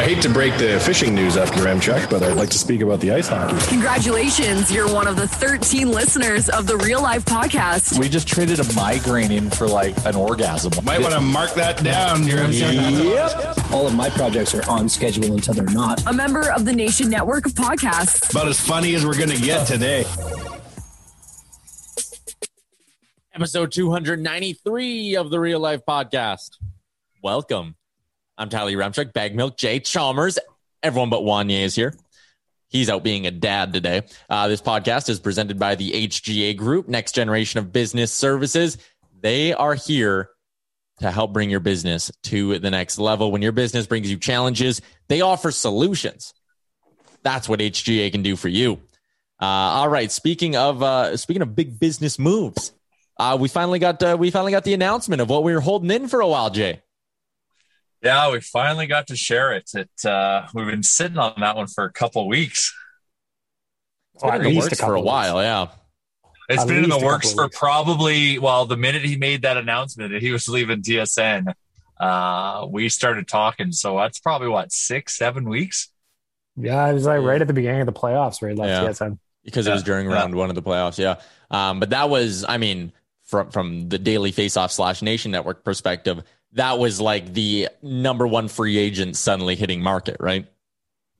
I hate to break the fishing news after Yaremchuk, but I'd like to speak about the ice hockey. Congratulations, you're one of the 13 listeners of the Real Life Podcast. We just traded a migraine in for like an orgasm. Might want to mark that down. Yep. All of my projects are on schedule until they're not. A member of the Nation Network of Podcasts. About as funny as we're going to get today. Episode 293 of the Real Life Podcast. Welcome. I'm Tyler Yaremchuk, Bag Milk, Jay Chalmers. Everyone but Wanye is here. He's out being a dad today. Uh, this podcast is presented by the HGA Group, Next Generation of Business Services. They are here to help bring your business to the next level. When your business brings you challenges, they offer solutions. That's what HGA can do for you. Uh, all right. Speaking of uh, speaking of big business moves, uh, we finally got uh, we finally got the announcement of what we were holding in for a while, Jay. Yeah, we finally got to share it. It uh, we've been sitting on that one for a couple weeks. It's been oh, in the works for a while, weeks. yeah. It's at been in the works for probably well, the minute he made that announcement that he was leaving TSN, uh, we started talking. So that's probably what six, seven weeks. Yeah, it was like right at the beginning of the playoffs where he left yeah. TSN because yeah. it was during yeah. round one of the playoffs. Yeah, um, but that was, I mean, from from the Daily Faceoff slash Nation Network perspective that was like the number one free agent suddenly hitting market, right?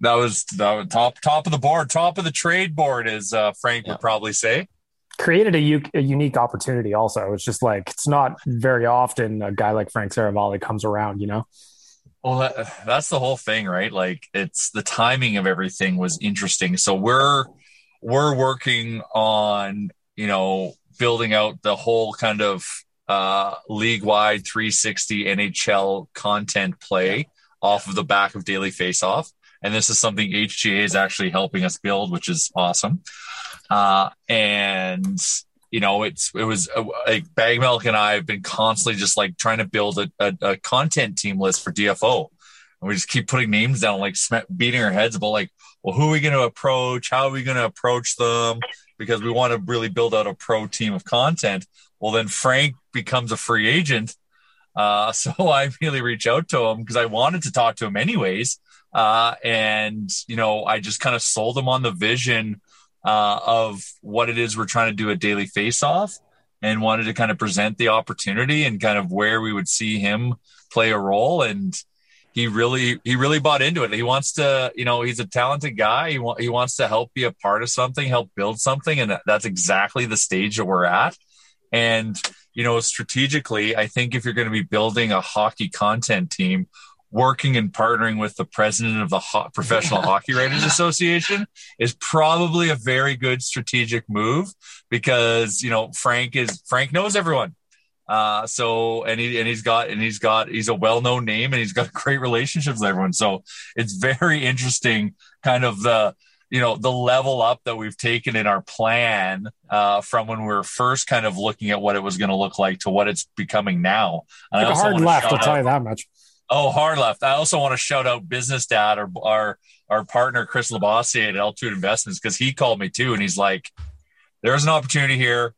That was, that was top top of the board, top of the trade board, as uh, Frank yeah. would probably say. Created a, u- a unique opportunity. Also, it's just like it's not very often a guy like Frank Seravalli comes around. You know. Well, that, that's the whole thing, right? Like it's the timing of everything was interesting. So we're we're working on you know building out the whole kind of uh, league wide 360 NHL content play off of the back of Daily Faceoff. And this is something HGA is actually helping us build, which is awesome. Uh, and you know, it's it was uh, like Baggedmilk and I have been constantly just like trying to build a, a, a content team list for DFO, and we just keep putting names down, like beating our heads about like, well, who are we going to approach? How are we going to approach them? Because we want to really build out a pro team of content. Well, then Frank becomes a free agent. Uh, so I immediately reach out to him because I wanted to talk to him anyways. Uh, and, you know, I just kind of sold him on the vision uh, of what it is we're trying to do a daily face off and wanted to kind of present the opportunity and kind of where we would see him play a role. And he really, he really bought into it. He wants to, you know, he's a talented guy. He, wa- he wants to help be a part of something, help build something. And that's exactly the stage that we're at. And, you know, strategically, I think if you're going to be building a hockey content team working and partnering with the president of the Ho- Professional Hockey Writers Association is probably a very good strategic move because you know Frank is Frank knows everyone. Uh, so and he and he's got and he's got he's a well-known name and he's got great relationships with everyone. So it's very interesting, kind of the you know the level up that we've taken in our plan uh, from when we were first kind of looking at what it was going to look like to what it's becoming now. And like a hard left, I'll tell you that much. Oh, hard left. I also want to shout out Business Dad, our our, our partner Chris Labossiere at Altitude Investments, because he called me too, and he's like, "There's an opportunity here.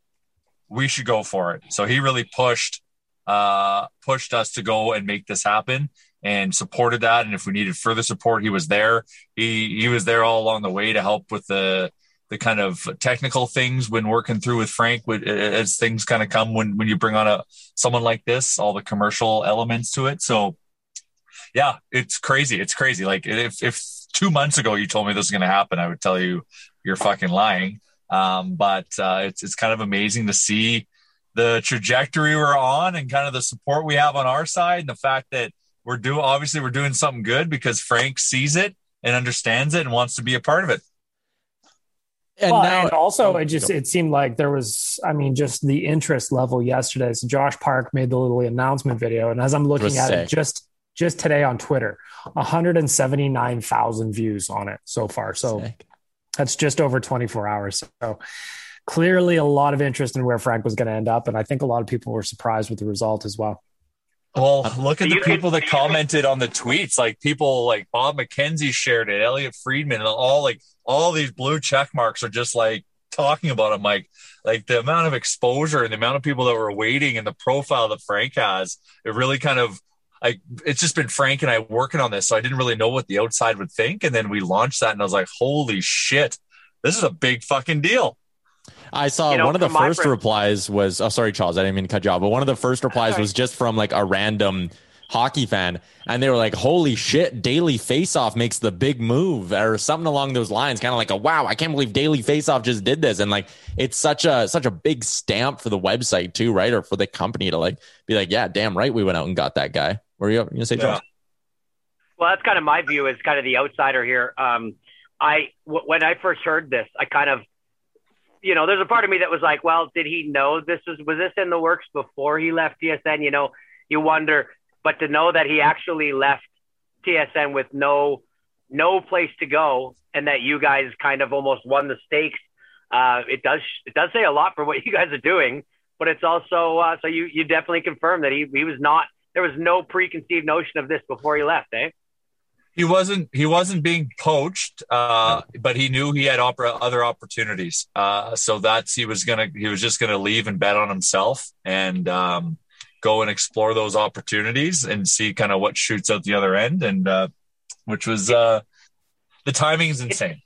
We should go for it." So he really pushed uh, pushed us to go and make this happen and supported that. And if we needed further support, he was there. He he was there all along the way to help with the the kind of technical things when working through with Frank as things kind of come when when you bring on a someone like this, all the commercial elements to it. So yeah, it's crazy. It's crazy. Like if if two months ago you told me this is going to happen, I would tell you you're fucking lying. Um, but uh, it's it's kind of amazing to see the trajectory we're on and kind of the support we have on our side and the fact that we're doing obviously we're doing something good because Frank sees it and understands it and wants to be a part of it. And, well, now, and also, oh, it just it seemed like there was, I mean, just the interest level yesterday. So Josh Park made the little announcement video, and as I'm looking at it, just just today on Twitter, 179,000 views on it so far. So Sick. that's just over 24 hours. So clearly, a lot of interest in where Frank was going to end up, and I think a lot of people were surprised with the result as well. Well, look at the people that commented on the tweets. Like people like Bob McKenzie shared it, Elliotte Friedman, and all like all these blue check marks are just like talking about him. Like like the amount of exposure and the amount of people that were waiting and the profile that Frank has, it really kind of like it's just been Frank and I working on this. So I didn't really know what the outside would think. And then we launched that and I was like, holy shit, this is a big fucking deal. I saw you know, one of the first friend- replies was, oh, sorry, Charles, I didn't mean to cut you off, but one of the first replies was just from like a random hockey fan. And they were like, holy shit, Daily Faceoff makes the big move or something along those lines. Kind of like a, wow, I can't believe Daily Faceoff just did this. And like, it's such a, such a big stamp for the website too, right? Or for the company to like be like, yeah, damn right. We went out and got that guy. Were you going to say, Charles? Well, that's kind of my view as kind of the outsider here. Um, I, w- when I first heard this, I kind of you know, there's a part of me that was like, well, did he know this was was this in the works before he left TSN? You know, you wonder, but to know that he actually left TSN with no no place to go, and that you guys kind of almost won the stakes, uh, it does it does say a lot for what you guys are doing. But it's also uh, so you you definitely confirm that he he was not there was no preconceived notion of this before he left, eh? He wasn't he wasn't being poached uh, but he knew he had opera, other opportunities. Uh, so that's he was gonna he was just gonna leave and bet on himself and um, go and explore those opportunities and see kind of what shoots out the other end and uh, which was uh, the timing is insane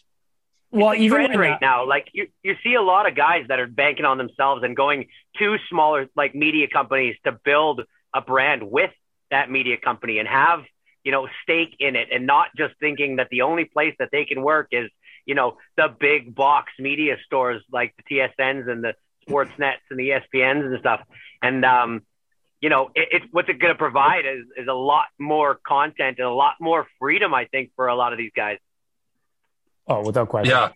well even right now. Like you, you see a lot of guys that are banking on themselves and going to smaller like media companies to build a brand with that media company and have you know, stake in it and not just thinking that the only place that they can work is, you know, the big box media stores like the TSNs and the Sportsnets and the ESPNs and stuff. And, um, you know, it, it what's it going to provide is, is a lot more content and a lot more freedom, I think, for a lot of these guys. Oh, without question. Yeah.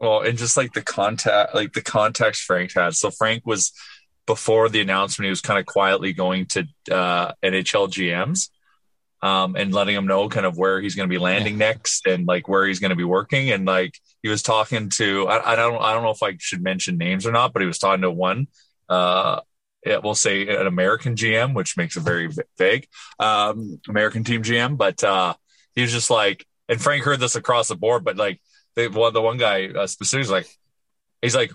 Well, and just like the contact, like the context Frank had. So Frank was before the announcement, he was kind of quietly going to uh, NHL GMs um, and letting him know kind of where he's going to be landing yeah. next and like where he's going to be working. And like he was talking to, I, I, don't, I don't know if I should mention names or not, but he was talking to one, uh, it, we'll say an American GM, which makes it very vague, um, American team GM. But uh, he was just like, and Frank heard this across the board, but like they, well, the one guy uh, specifically like, he's like,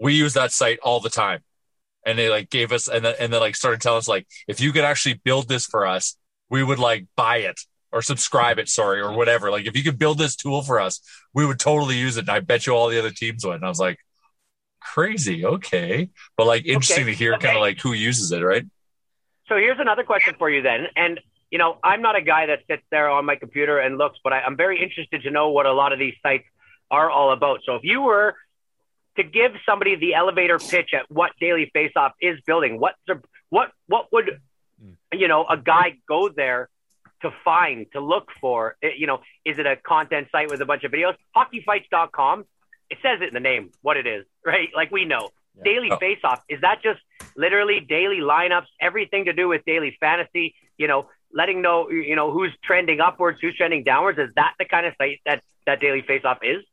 we use that site all the time. And they like gave us, and then, and then like started telling us like, if you could actually build this for us, we would like buy it or subscribe it, sorry, or whatever. Like if you could build this tool for us, we would totally use it. And I bet you all the other teams would. And I was like, crazy. Okay. But like interesting okay. to hear okay. kind of like who uses it, right? So here's another question for you then. And you know, I'm not a guy that sits there on my computer and looks, but I, I'm very interested to know what a lot of these sites are all about. So if you were to give somebody the elevator pitch at what Daily Faceoff is building, what what what would you know, a guy go there to find, to look for? Eh, you know, is it a content site with a bunch of videos? Hockeyfights.com. It says it in the name what it is, right? Like we know. Yeah. Daily oh. face off. Is that just literally daily lineups, everything to do with daily fantasy? You know, letting know, you know, who's trending upwards, who's trending downwards. Is that the kind of site that that daily face off is?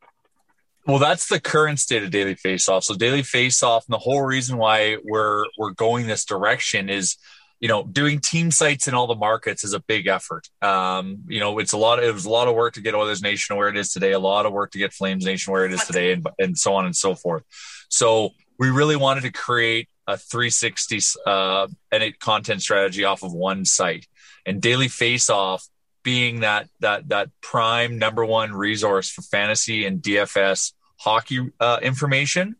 Well, that's the current state of daily face off. So daily face off, and the whole reason why we're we're going this direction is you know, doing team sites in all the markets is a big effort. Um, you know, it's a lot. Of, it was a lot of work to get Oilers Nation where it is today. A lot of work to get Flames Nation where it is today, and and so on and so forth. So we really wanted to create a 360 uh, edit content strategy off of one site, and Daily Face Off being that that that prime number one resource for fantasy and DFS hockey uh, information.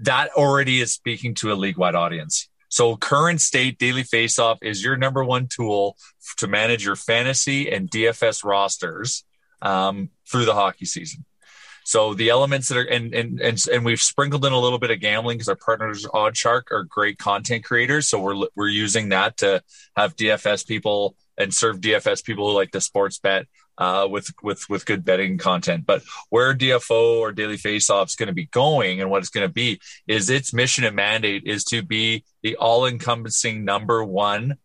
That already is speaking to a league wide audience so current state daily faceoff is your number one tool to manage your fantasy and DFS rosters um, through the hockey season. So the elements that are and and and, and we've sprinkled in a little bit of gambling because our partners OddsShark are great content creators. So we're we're using that to have DFS people and serve DFS people who like the sports bet uh, with with with good betting content. But where DFO or Daily Faceoff is going to be going and what it's going to be is its mission and mandate is to be the all-encompassing number one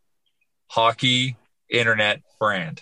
hockey internet brand.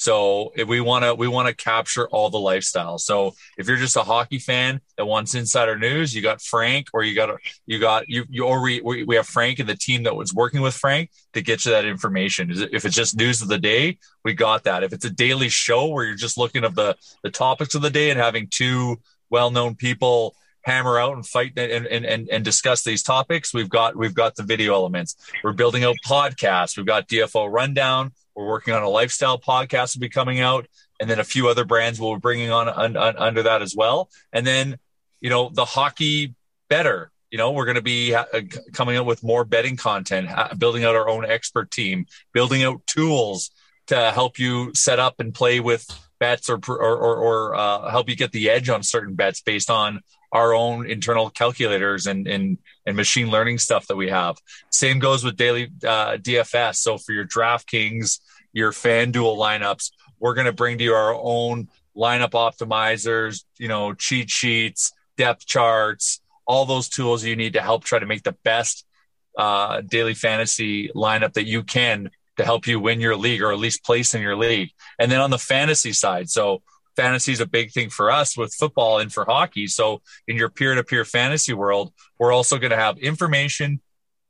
So if we want to, we want to capture all the lifestyle. So if you're just a hockey fan that wants insider news, you got Frank, or you got you got you, you or we we have Frank and the team that was working with Frank to get you that information. If it's just news of the day, we got that. If it's a daily show where you're just looking at the the topics of the day and having two well known people hammer out and fight and, and, and, and discuss these topics. We've got, we've got the video elements. We're building out podcasts. We've got DFO rundown. We're working on a lifestyle podcast will be coming out, and then a few other brands we'll be bringing on un, un, under that as well. And then, you know, the hockey better. You know, we're going to be uh, coming out with more betting content, building out our own expert team, building out tools to help you set up and play with bets or or, or, or uh, help you get the edge on certain bets based on our own internal calculators and, and, and machine learning stuff that we have. Same goes with daily uh, DFS. So for your DraftKings, your FanDuel lineups, we're going to bring to you our own lineup optimizers, you know, cheat sheets, depth charts, all those tools you need to help try to make the best uh, daily fantasy lineup that you can to help you win your league or at least place in your league. And then on the fantasy side, so fantasy is a big thing for us with football and for hockey. So in your peer to peer fantasy world, we're also going to have information,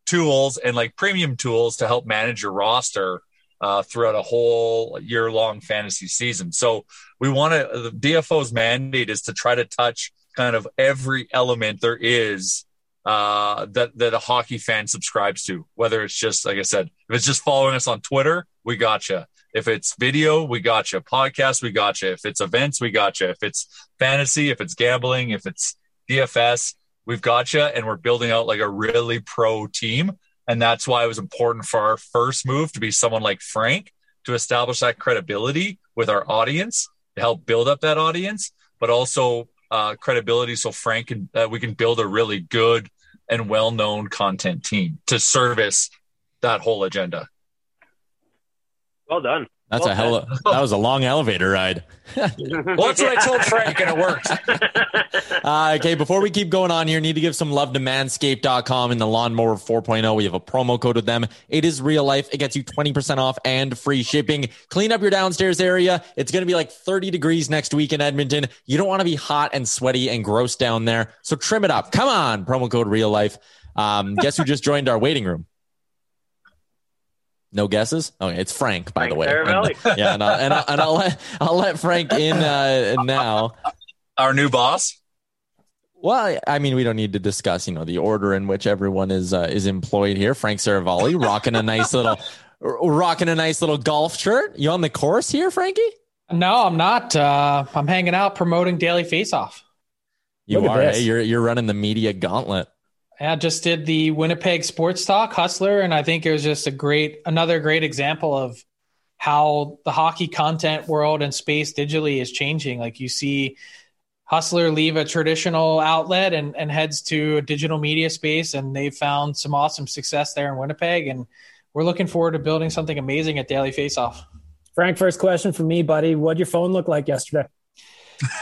tools, and like premium tools to help manage your roster uh, throughout a whole year long fantasy season. So we want to, the DFO's mandate is to try to touch kind of every element there is uh, that that a hockey fan subscribes to. Whether it's just like I said, if it's just following us on Twitter, we gotcha. If it's video, we got you. Podcast, we got you. If it's events, we got you. If it's fantasy, if it's gambling, if it's DFS, we've got you. And we're building out like a really pro team. And that's why it was important for our first move to be someone like Frank to establish that credibility with our audience to help build up that audience, but also uh, credibility so Frank can uh, we can build a really good and well-known content team to service that whole agenda. Well done. That's well a hell of, that was a long elevator ride. well, that's what I told Frank and it worked. uh, okay, before we keep going on here, need to give some love to manscaped.com and the lawnmower 4.0. We have a promo code with them. It is real life. It gets you 20% off and free shipping. Clean up your downstairs area. It's going to be like 30 degrees next week in Edmonton. You don't want to be hot and sweaty and gross down there. So trim it up. Come on. Promo code real life. Um, guess who just joined our waiting room? No guesses? Okay, it's Frank, by Frank the way. And, yeah, and, I'll, and, I'll, and I'll, let I'll let Frank in uh, now. Our new boss. Well, I mean, we don't need to discuss, you know, the order in which everyone is uh, is employed here. Frank Seravalli rocking a nice little, rocking a nice little golf shirt. You on the course here, Frankie? No, I'm not. Uh, I'm hanging out promoting Daily Face Off. You Look are. Hey, you're you're running the media gauntlet. I just did the Winnipeg Sports Talk Hustler, and I think it was just a great, another great example of how the hockey content world and space digitally is changing. Like you see Hustler leave a traditional outlet and, and heads to a digital media space, and they've found some awesome success there in Winnipeg. And we're looking forward to building something amazing at Daily Faceoff. Frank, first question for me, buddy. What'd your phone look like yesterday?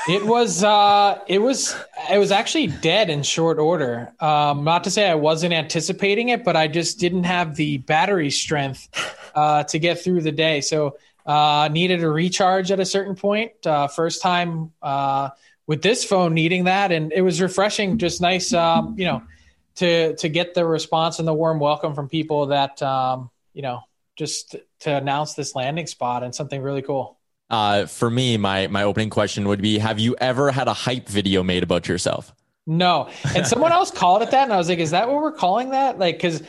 It was uh it was it was actually dead in short order. Um not to say i wasn't anticipating it but i just didn't have the battery strength uh to get through the day. So uh needed a recharge at a certain point. Uh first time uh with this phone needing that. And it was refreshing just nice um you know to to get the response and the warm welcome from people that um you know just to announce this landing spot and something really cool uh, for me, my my opening question would be: Have you ever had a hype video made about yourself? No, and someone else called it that, and I was like, "Is that what we're calling that?" Like, because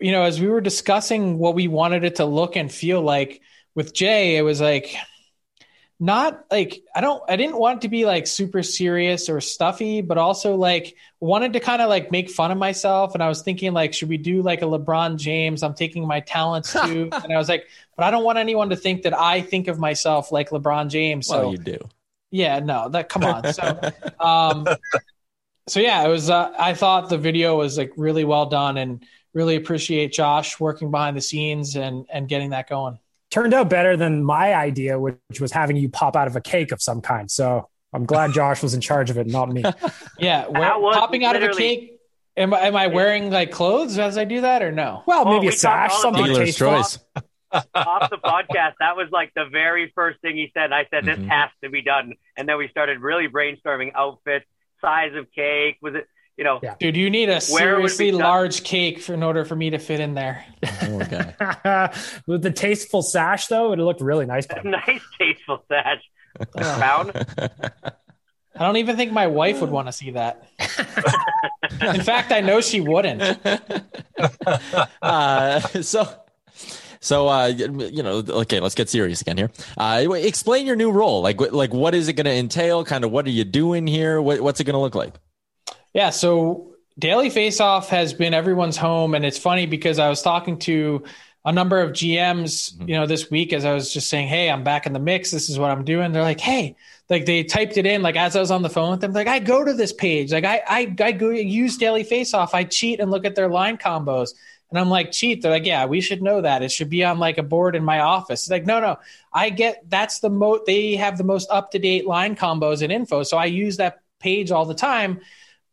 you know, as we were discussing what we wanted it to look and feel like with Jay, it was like not like I don't I didn't want to be like super serious or stuffy, but also like wanted to kind of like make fun of myself. And I was thinking like, should we do like a LeBron James? I'm taking my talents to, and I was like, but I don't want anyone to think that I think of myself like LeBron James. So well, you do. Yeah, no, that come on. So, um, so yeah, it was. Uh, I thought the video was like really well done, and really appreciate Josh working behind the scenes and and getting that going turned out better than my idea, which, was having you pop out of a cake of some kind. So I'm glad Josh was in charge of it, not me. yeah, popping out of a cake. Am, am I wearing like clothes as I do that or no? Well, maybe oh, a sash, something dealer's choice. off the podcast, that was like the very first thing he said. I said, "This mm-hmm. has to be done," and then we started really brainstorming outfits, size of cake. Was it you know, yeah. dude, you need a seriously large cake for, in order for me to fit in there. Oh, okay. With the tasteful sash, though, it looked really nice. nice, tasteful sash. Brown. I don't even think my wife would want to see that. in fact, I know she wouldn't. Uh, so, so uh, you know, okay, let's get serious again here. Uh, explain your new role. Like, like, what is it going to entail? Kind of, what are you doing here? What, what's it going to look like? Yeah, so Daily Faceoff has been everyone's home, and it's funny because I was talking to a number of GMs, mm-hmm. you know, this week as I was just saying, "Hey, I'm back in the mix. This is what I'm doing." They're like, "Hey," like they typed it in, like as I was on the phone with them, like I go to this page, like I I I go use Daily Faceoff, I cheat and look at their line combos. And I'm like, cheat. They're like, yeah, we should know that. It should be on like a board in my office. It's like, no, no, I get that's the most, they have the most up to date line combos and info. So I use that page all the time.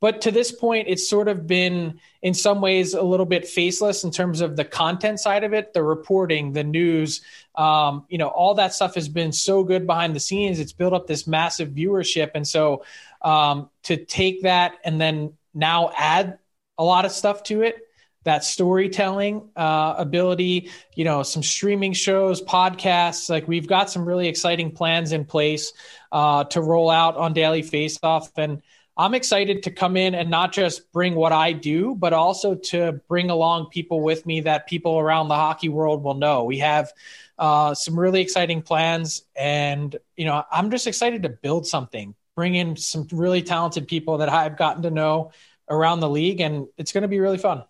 But to this point, it's sort of been, in some ways, a little bit faceless in terms of the content side of it, the reporting, the news. Um, you know, all that stuff has been so good behind the scenes. It's built up this massive viewership. And so um, to take that and then now add a lot of stuff to it, that storytelling uh, ability, you know, some streaming shows, podcasts. Like we've got some really exciting plans in place uh, to roll out on Daily Faceoff, and I'm excited to come in and not just bring what I do, but also to bring along people with me that people around the hockey world will know. We have uh, some really exciting plans, and you know, I'm just excited to build something, bring in some really talented people that I've gotten to know around the league, and it's going to be really fun.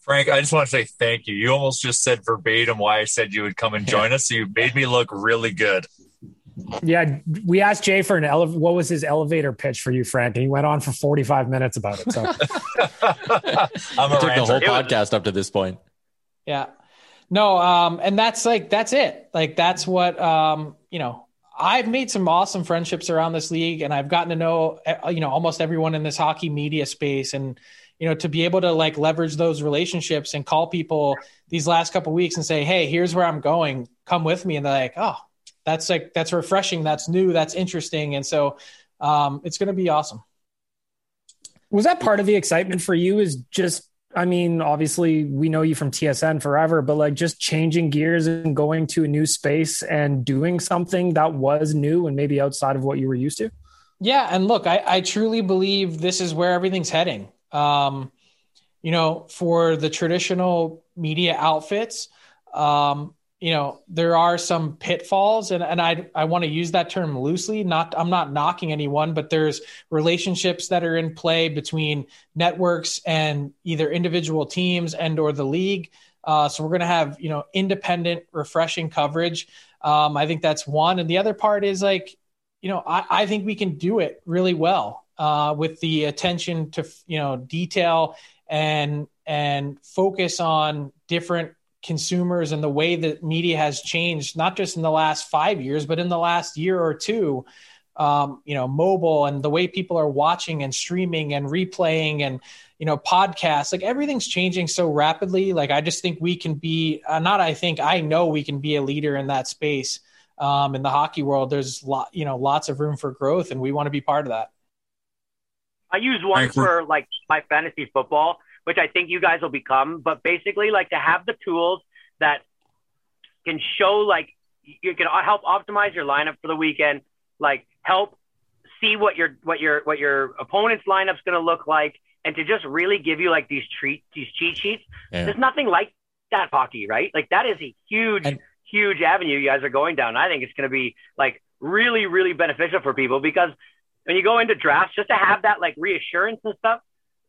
Frank, I just want to say thank you. You almost just said verbatim why I said you would come and join us. So you made me look really good. Yeah, we asked Jay for an ele- what was his elevator pitch for you, Frank, and he went on for 45 minutes about it. So I'm a took the whole podcast up to this point. Yeah. No, um, and that's like that's it. Like that's what um, you know, I've made some awesome friendships around this league and I've gotten to know uh, you know almost everyone in this hockey media space and you know to be able to like leverage those relationships and call people these last couple weeks and say hey here's where i'm going come with me and they're like oh that's like that's refreshing that's new that's interesting. And so um, it's going to be awesome. Was that part of the excitement for you is just i mean obviously we know you from tsn forever but like just changing gears and going to a new space and doing something that was new and maybe outside of what you were used to? Yeah and look i, I truly believe this is where everything's heading. Um, you know for the traditional media outfits um, you know there are some pitfalls and, and i i want to use that term loosely. Not i'm not knocking anyone but there's relationships that are in play between networks and either individual teams and or the league. Uh, so we're going to have you know independent refreshing coverage. Um, i think that's one. And the other part is like you know i, I think we can do it really well uh, with the attention to you know detail and and focus on different consumers and the way that media has changed, not just in the last five years, but in the last year or two. Um, you know, mobile and the way people are watching and streaming and replaying and you know podcasts like everything's changing so rapidly. Like i just think we can be uh, not i think i know we can be a leader in that space. Um, in the hockey world there's lot you know lots of room for growth and we want to be part of that. I use one for like my fantasy football which I think you guys will become. But basically, like to have the tools that can show like you can help optimize your lineup for the weekend, like help see what your what your what your opponent's lineup's going to look like, and to just really give you like these treat these cheat sheets. Yeah. There's nothing like that hockey, right? Like that is a huge. And- huge avenue you guys are going down. I think it's going to be like really, really beneficial for people because when you go into drafts, just to have that like reassurance and stuff,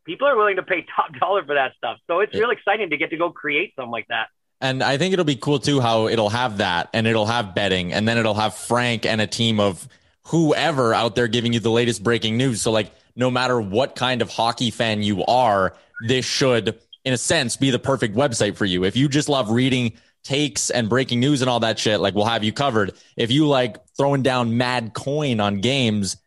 people are willing to pay top dollar for that stuff. So it's yeah. real exciting to get to go create something like that. And I think it'll be cool too how it'll have that and it'll have betting and then it'll have Frank and a team of whoever out there giving you the latest breaking news. So like no matter what kind of hockey fan you are, this should in a sense be the perfect website for you. If you just love reading takes and breaking news and all that shit, like we'll have you covered. If you like throwing down mad coin on games,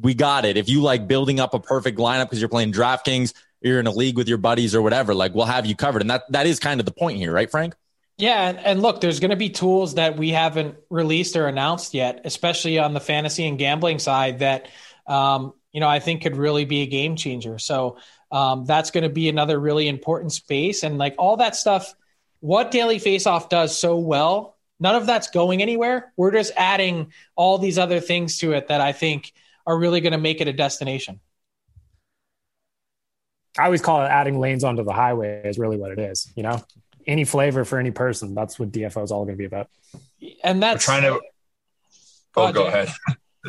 we got it. If you like building up a perfect lineup because you're playing DraftKings, you're in a league with your buddies or whatever, like we'll have you covered. And that that is kind of the point here, right, Frank? Yeah, and, and look, there's going to be tools that we haven't released or announced yet, especially on the fantasy and gambling side that um, you know I think could really be a game changer. So um, that's going to be another really important space, and like all that stuff, what Daily Faceoff does so well, none of that's going anywhere. We're just adding all these other things to it that I think are really going to make it a destination. I always call it adding lanes onto the highway is really what it is. You know, any flavor for any person. That's what DFO is all going to be about. And that's we're trying to. Oh, go ahead.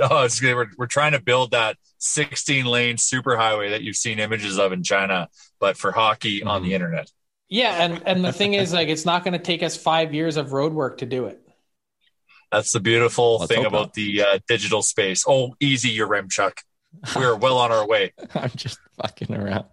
oh, it's good. We're, we're trying to build that 16 lane superhighway that you've seen images of in China, but for hockey mm-hmm. on the internet. Yeah, and and the thing is, like, it's not going to take us five years of road work to do it. That's the beautiful Let's thing about not. the uh, digital space. Oh, easy, your rim, Chuck. We're well on our way. I'm just fucking around.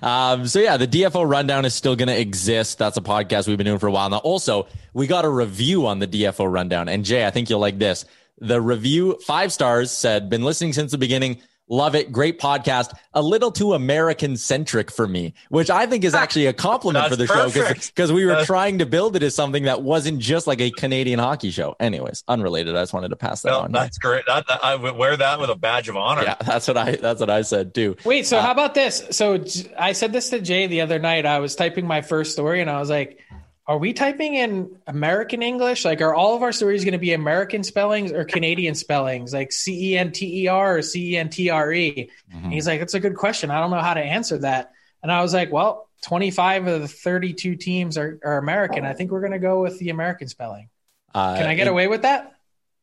Um, so yeah, the DFO rundown is still going to exist. That's a podcast we've been doing for a while now. Also, we got a review on the DFO rundown, and Jay, I think you'll like this. The review, five stars, said, "Been listening since the beginning. Love it. Great podcast. A little too American centric for me, which I think is actually a compliment for the perfect. show because we were That's... trying to build it as something that wasn't just like a Canadian hockey show. Anyways, unrelated. I just wanted to pass that no, on. That's great. That, that, I would wear that with a badge of honor. Yeah, that's what I that's what I said too. Wait, so uh, how about this? So I said this to Jay the other night. I was typing my first story and I was like, are we typing in American English? Like, are all of our stories going to be American spellings or Canadian spellings, like C E N T E R or C E N T R E? Mm-hmm. He's like, that's a good question. I don't know how to answer that. And I was like, well, 25 of the 32 teams are, are American. I think we're going to go with the American spelling. Uh, Can I get it, away with that?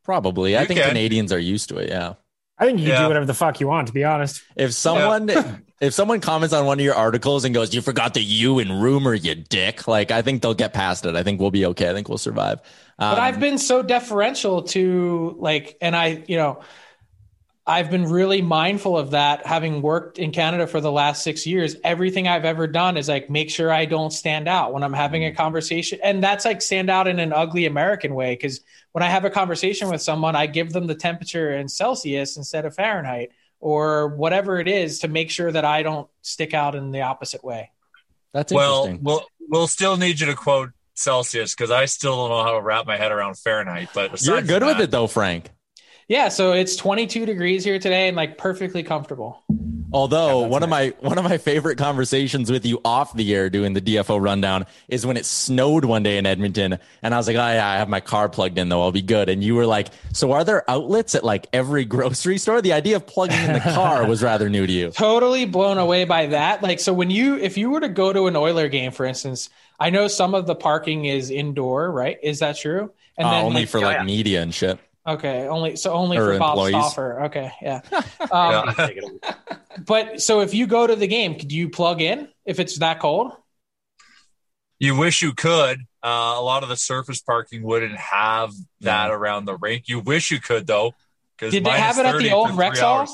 Probably. I think can. Canadians are used to it. Yeah. I think you yeah. do whatever the fuck you want, to be honest. If someone yeah. if someone comments on one of your articles and goes, "You forgot the U in rumor, you dick," like I think they'll get past it. I think we'll be okay. I think we'll survive. Um, but I've been so deferential to like, and I, you know, I've been really mindful of that. Having worked in Canada for the last six years, everything I've ever done is like make sure I don't stand out when I'm having a mm-hmm. conversation, and that's like stand out in an ugly American way because when I have a conversation with someone, I give them the temperature in Celsius instead of Fahrenheit or whatever it is to make sure that I don't stick out in the opposite way. That's well, we'll we'll still need you to quote Celsius because I still don't know how to wrap my head around Fahrenheit. But you're good with it though, Frank. Yeah, so it's 22 degrees here today and like perfectly comfortable. Although one nice. of my one of my favorite conversations with you off the air doing the DFO rundown is when it snowed one day in Edmonton, and I was like, "Oh yeah, I have my car plugged in though, I'll be good." And you were like, "So are there outlets at like every grocery store?" The idea of plugging in the car was rather new to you. Totally blown away by that. Like, so when you if you were to go to an Oiler game, for instance, I know some of the parking is indoor, right? Is that true? And uh, then only like, for like oh, yeah. media and shit. Okay, only so only or for employees. Bob Stauffer. Okay, yeah. Um, yeah. but so if you go to the game, could you plug in if it's that cold? You wish you could. Uh, a lot of the surface parking wouldn't have that around the rink. You wish you could though. Did they have it at the old Rexall?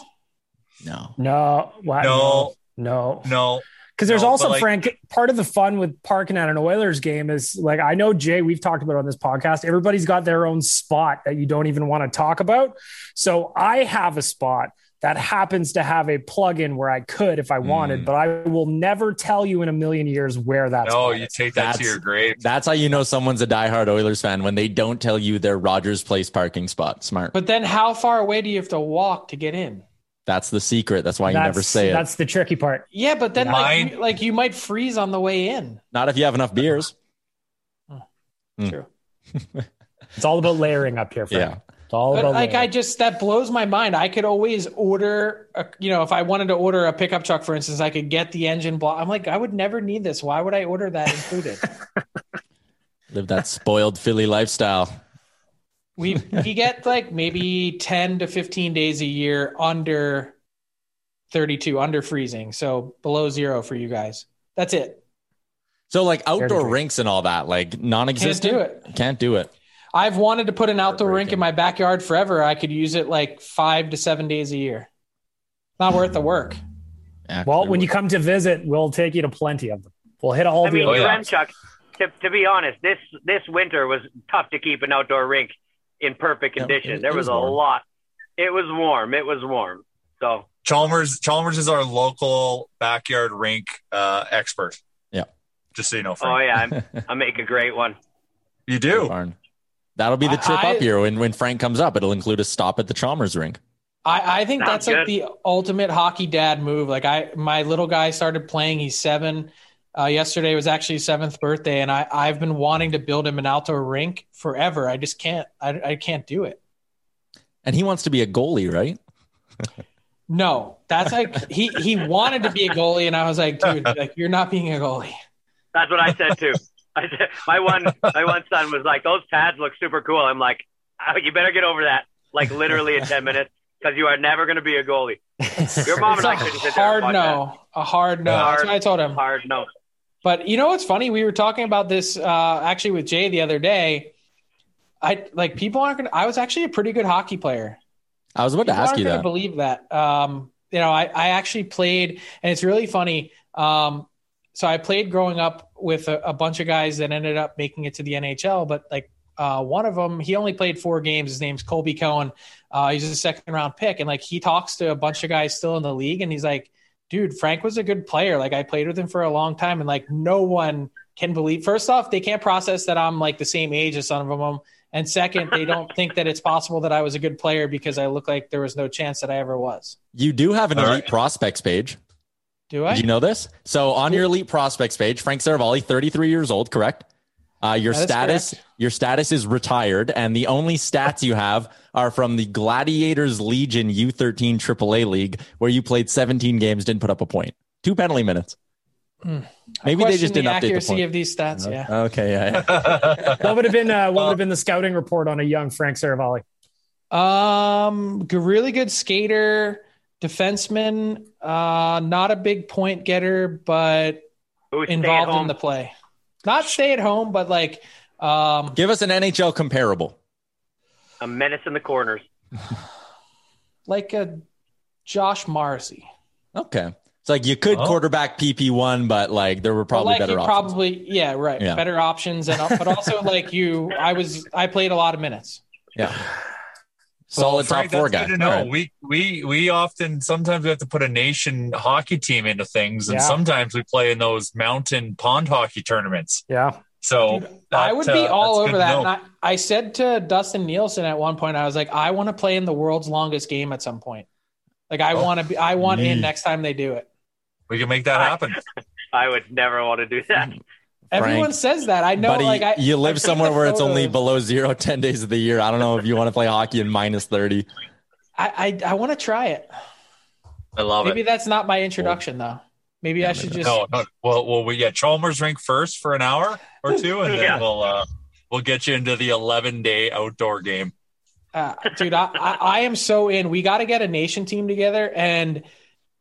No. No. What? No. No. No. Because there's no, also like, Frank. Part of the fun with parking at an Oilers game is like I know Jay. We've talked about on this podcast. Everybody's got their own spot that you don't even want to talk about. So I have a spot that happens to have a plug-in where I could if I wanted, mm. but I will never tell you in a million years where that's. Oh, you take that that's, to your grave. That's how you know someone's a diehard Oilers fan when they don't tell you their Rogers Place parking spot. Smart. But then, how far away do you have to walk to get in? That's the secret. That's why you that's, never say it. That's the tricky part. Yeah, but then like you, like you might freeze on the way in. Not if you have enough beers. Mm. True. it's all about layering up here. Frank. Yeah. It's all but like I just that blows my mind. I could always order, a, you know, if I wanted to order a pickup truck, for instance, I could get the engine block. I'm like, I would never need this. Why would I order that included? Live that spoiled Philly lifestyle. We we get like maybe ten to fifteen days a year under thirty two, under freezing, so below zero for you guys. That's it. So like outdoor rinks and all that, like non-existent. Can't do it. Can't do it. I've wanted to put an outdoor rink in my backyard forever. I could use it like five to seven days a year. Not worth the work. well, when you come to visit, we'll take you to plenty of them. We'll hit all I the. mean, Yaremchuk, to, to be honest, this this winter was tough to keep an outdoor rink in perfect condition. it, there was, was a lot. It was warm. It was warm. So Chalmers Chalmers is our local backyard rink uh, expert. Yeah, just so you know. Frank. Oh yeah, I make a great one. You do. That'll be the trip I, up here when, when Frank comes up. It'll include a stop at the Chalmers rink. I, I think Sounds that's good. like the ultimate hockey dad move. Like I, my little guy started playing. He's seven. Uh, yesterday was actually his seventh birthday, and I, I've been wanting to build him an outdoor rink forever. I just can't. I, I can't do it. And he wants to be a goalie, right? no, that's like he he wanted to be a goalie, and I was like, dude, like you're not being a goalie. That's what I said too. I, my one my one son was like, "Those pads look super cool." I'm like, oh, "You better get over that." Like literally in ten minutes, because you are never going to be a goalie. Your mom and I couldn't sit hard no, a hard no. Hard, That's what I told him. Hard no. But you know what's funny? We were talking about this uh, actually with Jay the other day. I like people aren't to I was actually a pretty good hockey player. I was about people to ask you that. Believe that. Um, you know, I, I actually played, and it's really funny. Um, so I played growing up with a, a, bunch of guys that ended up making it to the NHL, but like uh, one of them, he only played four games. His name's Colby Cohen. Uh, he's a second round pick, and like he talks to a bunch of guys still in the league, and he's like, "Dude, Frank was a good player. Like I played with him for a long time, and like no one can believe. First off, they can't process that I'm like the same age as some of them." And second, they don't think that it's possible that I was a good player because I look like there was no chance that I ever was. You do have an All elite right. prospects page. Do I? Did you know this? So on your elite prospects page, Frank Seravalli, 33 years old, correct? Uh, your status, correct. your status is retired, and the only stats you have are from the Gladiators Legion U13 AAA League, where you played 17 games, didn't put up a point, two penalty minutes. Hmm. Maybe they just didn't the update accuracy the of these stats. Yeah. Okay. Yeah. yeah. what would have been uh, what would have been the scouting report on a young Frank Seravalli? Um, really good skater defenseman, uh, not a big point getter, but involved in the play. Not stay at home, but like um, give us an NHL comparable. A menace in the corners. like a Josh Morrissey. Okay. It's like you could oh. quarterback PP one, but like there were probably like better options. Probably, yeah, right. Yeah. Better options, and but also like you, I was I played a lot of minutes. Yeah solid Frank, top four guy. To know. Right. We we we often sometimes we have to put a nation hockey team into things, and yeah. sometimes we play in those mountain pond hockey tournaments. Yeah. So Dude, that, I would be uh, all over that. And I, I said to Dustin Nielsen at one point, I was like, I want to play in the world's longest game at some point. Like I oh, want to be, I want me. in next time they do it. We can make that happen. I would never want to do that. Everyone says that. I know. Buddy, like I, you live somewhere where it's only below zero 10 days of the year. I don't know if you want to play hockey in minus 30. I I, I want to try it. I love maybe it. Maybe that's not my introduction though. Maybe yeah, I should just. No, no. Well, well, we get Chalmers rink first for an hour or two, and then yeah. we'll uh, we'll get you into the 11 day outdoor game. Uh, dude, I, I, I am so in. We got to get a nation team together, and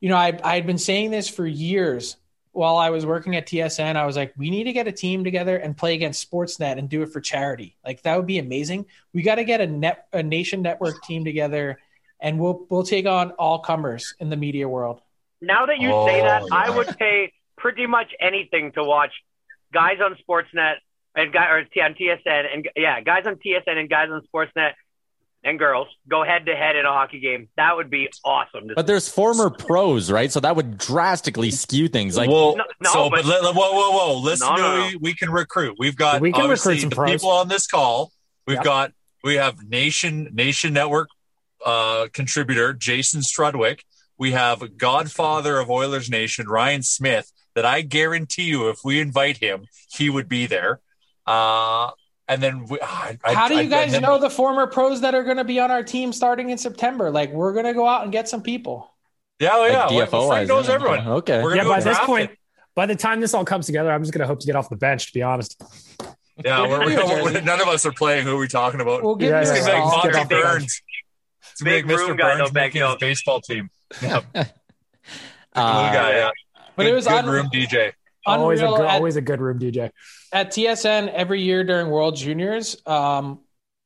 you know, I I had been saying this for years while I was working at TSN, I was like, we need to get a team together and play against Sportsnet and do it for charity. Like that would be amazing. We got to get a net a nation network team together, and we'll we'll take on all comers in the media world. Now that you oh, say that, yeah. I would pay pretty much anything to watch guys on Sportsnet and guy or on TSN and yeah, guys on TSN and guys on Sportsnet and girls go head to head in a hockey game. That would be awesome. But there's former pros, right? So that would drastically skew things. Like, well, no, no, so, but, but, whoa, whoa, whoa! Listen, no, no, we, we can recruit. We've got we can recruit some the pros. people on this call. We've yep. got we have Nation Nation Network uh, contributor Jason Strudwick. We have Godfather of Oilers Nation Ryan Smith. That I guarantee you, if we invite him, he would be there. Uh, and then we, I, how do you guys then, know the former pros that are going to be on our team starting in September? Like we're going to go out and get some people. Yeah, oh, yeah. Like DFO Frank knows everyone. Okay. yeah, by this point, it. by the time this all comes together, I'm just going to hope to get off the bench. To be honest. Yeah, we're, we're, we're, none of us are playing. Who are we talking about? We'll give yeah, you yeah, like Monty Burns. It's big like Mr. Burns making his baseball team. Yeah. uh, guy, yeah. But good, it was good un- room DJ. Always a, good, always a good room DJ at TSN every year during World Juniors, um,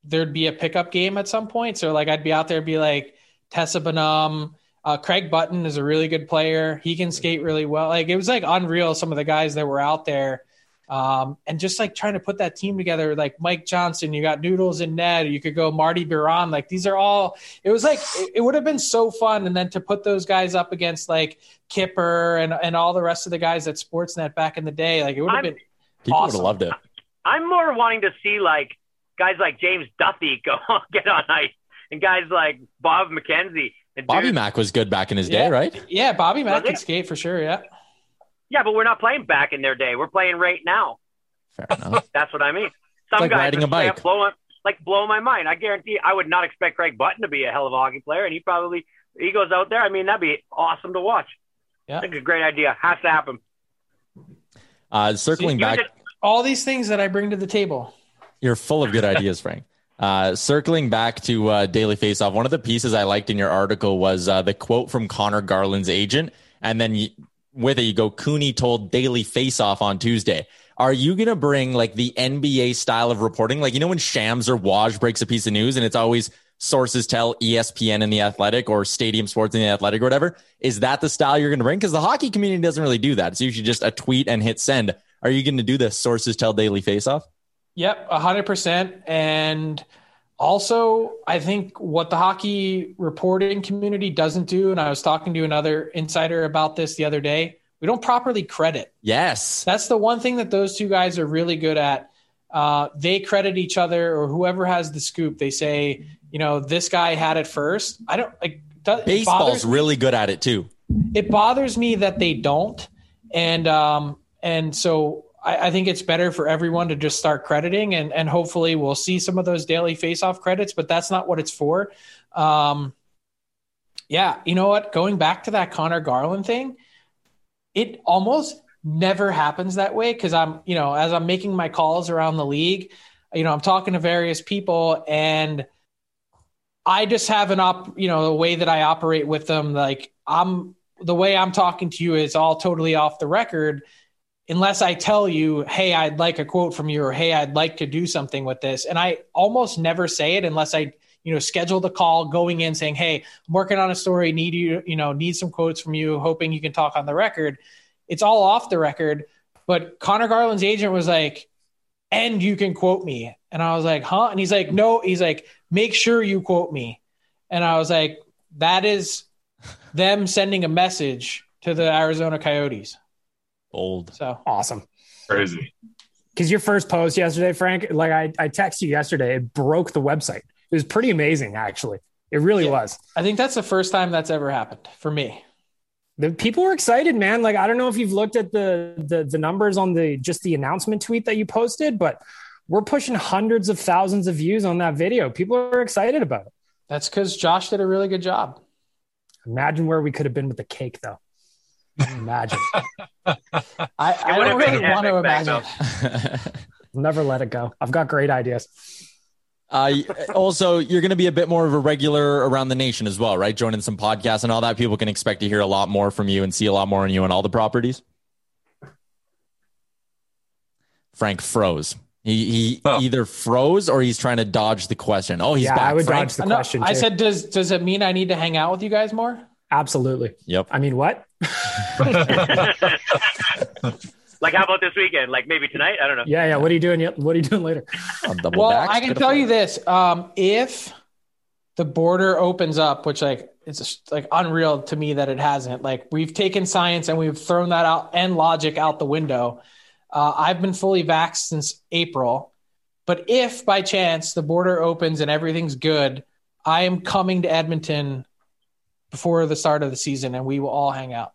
there'd be a pickup game at some point. So like I'd be out there, be like Tessa Bonhomme, uh, Craig Button is a really good player. He can skate really well. Like it was like unreal. Some of the guys that were out there, um, and just like trying to put that team together. Like Mike Johnson, you got Noodles and Ned. You could go Marty Biron. Like these are all. It was like it, it would have been so fun. And then to put those guys up against like Kipper and and all the rest of the guys at Sportsnet back in the day, like it would have been People awesome. would have loved it. I'm more wanting to see like guys like James Duthie go get on ice and guys like Bob McKenzie. And Bobby dude, Mack was good back in his day, right? Yeah, Bobby Mack could skate for sure. Yeah. Yeah, but we're not playing back in their day. We're playing right now. Fair enough. That's what I mean. Some like guys riding a bike. Blow, like blow my mind. I guarantee I would not expect Craig Button to be a hell of a hockey player, and he probably he goes out there. I mean, that'd be awesome to watch. Yeah, think a great idea. Has to happen. Uh, circling See, back, all these things that I bring to the table. You're full of good ideas, Frank. Uh, circling back to uh, Daily Faceoff, one of the pieces I liked in your article was uh, the quote from Conor Garland's agent, and then you, with it you go, Cooney told Daily Faceoff on Tuesday. Are you gonna bring like the NBA style of reporting, like you know when Shams or Woj breaks a piece of news and it's always sources tell ESPN and the Athletic or Stadium Sports and the Athletic or whatever? Is that the style you're gonna bring? Because the hockey community doesn't really do that. It's usually just a tweet and hit send. Are you going to do the sources tell daily face off? Yep, 100%. And also, I think what the hockey reporting community doesn't do, and I was talking to another insider about this the other day, we don't properly credit. Yes. That's the one thing that those two guys are really good at. Uh, they credit each other or whoever has the scoop. They say, you know, this guy had it first. I don't like baseball's really good at it too. It bothers me that they don't. And um, and so I, I, think it's better for everyone to just start crediting, and and hopefully we'll see some of those daily face-off credits. But that's not what it's for. Um, yeah, you know what? Going back to that Conor Garland thing, it almost never happens that way because I'm, you know, as I'm making my calls around the league, you know, I'm talking to various people and I just have an op, you know, the way that I operate with them. Like I'm the way I'm talking to you is all totally off the record unless I tell you, hey, I'd like a quote from you, or hey, I'd like to do something with this. And I almost never say it unless I, you know, schedule the call going in saying, hey, I'm working on a story, need you, you know, need some quotes from you, hoping you can talk on the record. It's all off the record. But Conor Garland's agent was like, and you can quote me. And I was like, huh? And he's like, no, he's like, make sure you quote me. And I was like, that is them sending a message to the Arizona Coyotes. Old. So awesome. Crazy. Because your first post yesterday, Frank, like I, I texted you yesterday, it broke the website. It was pretty amazing, actually. It really yeah. was. I think that's the first time that's ever happened for me. The people were excited, man. Like I don't know if you've looked at the the, the numbers on the just the announcement tweet that you posted, but we're pushing hundreds of thousands of views on that video. People are excited about it. That's because Josh did a really good job. Imagine where we could have been with the cake, though. Imagine. I, I don't really want to imagine. Never let it go. I've got great ideas. Uh, also, you're going to be a bit more of a regular around the nation as well, right? Joining some podcasts and all that. People can expect to hear a lot more from you and see a lot more on you and all the properties. Frank froze. He, he oh. either froze or he's trying to dodge the question. Oh, he's yeah, back. I would Frank. dodge the question. I said, does does it mean I need to hang out with you guys more? Absolutely. Yep. I mean, what? Like, how about this weekend? Like maybe tonight? I don't know. Yeah, yeah. What are you doing? What are you doing later? well, I can tell you this: um, if the border opens up, which like it's just, like unreal to me that it hasn't. Like we've taken science and we've thrown that out and logic out the window. Uh, I've been fully vaxxed since April, but if by chance the border opens and everything's good, I am coming to Edmonton before the start of the season, and we will all hang out.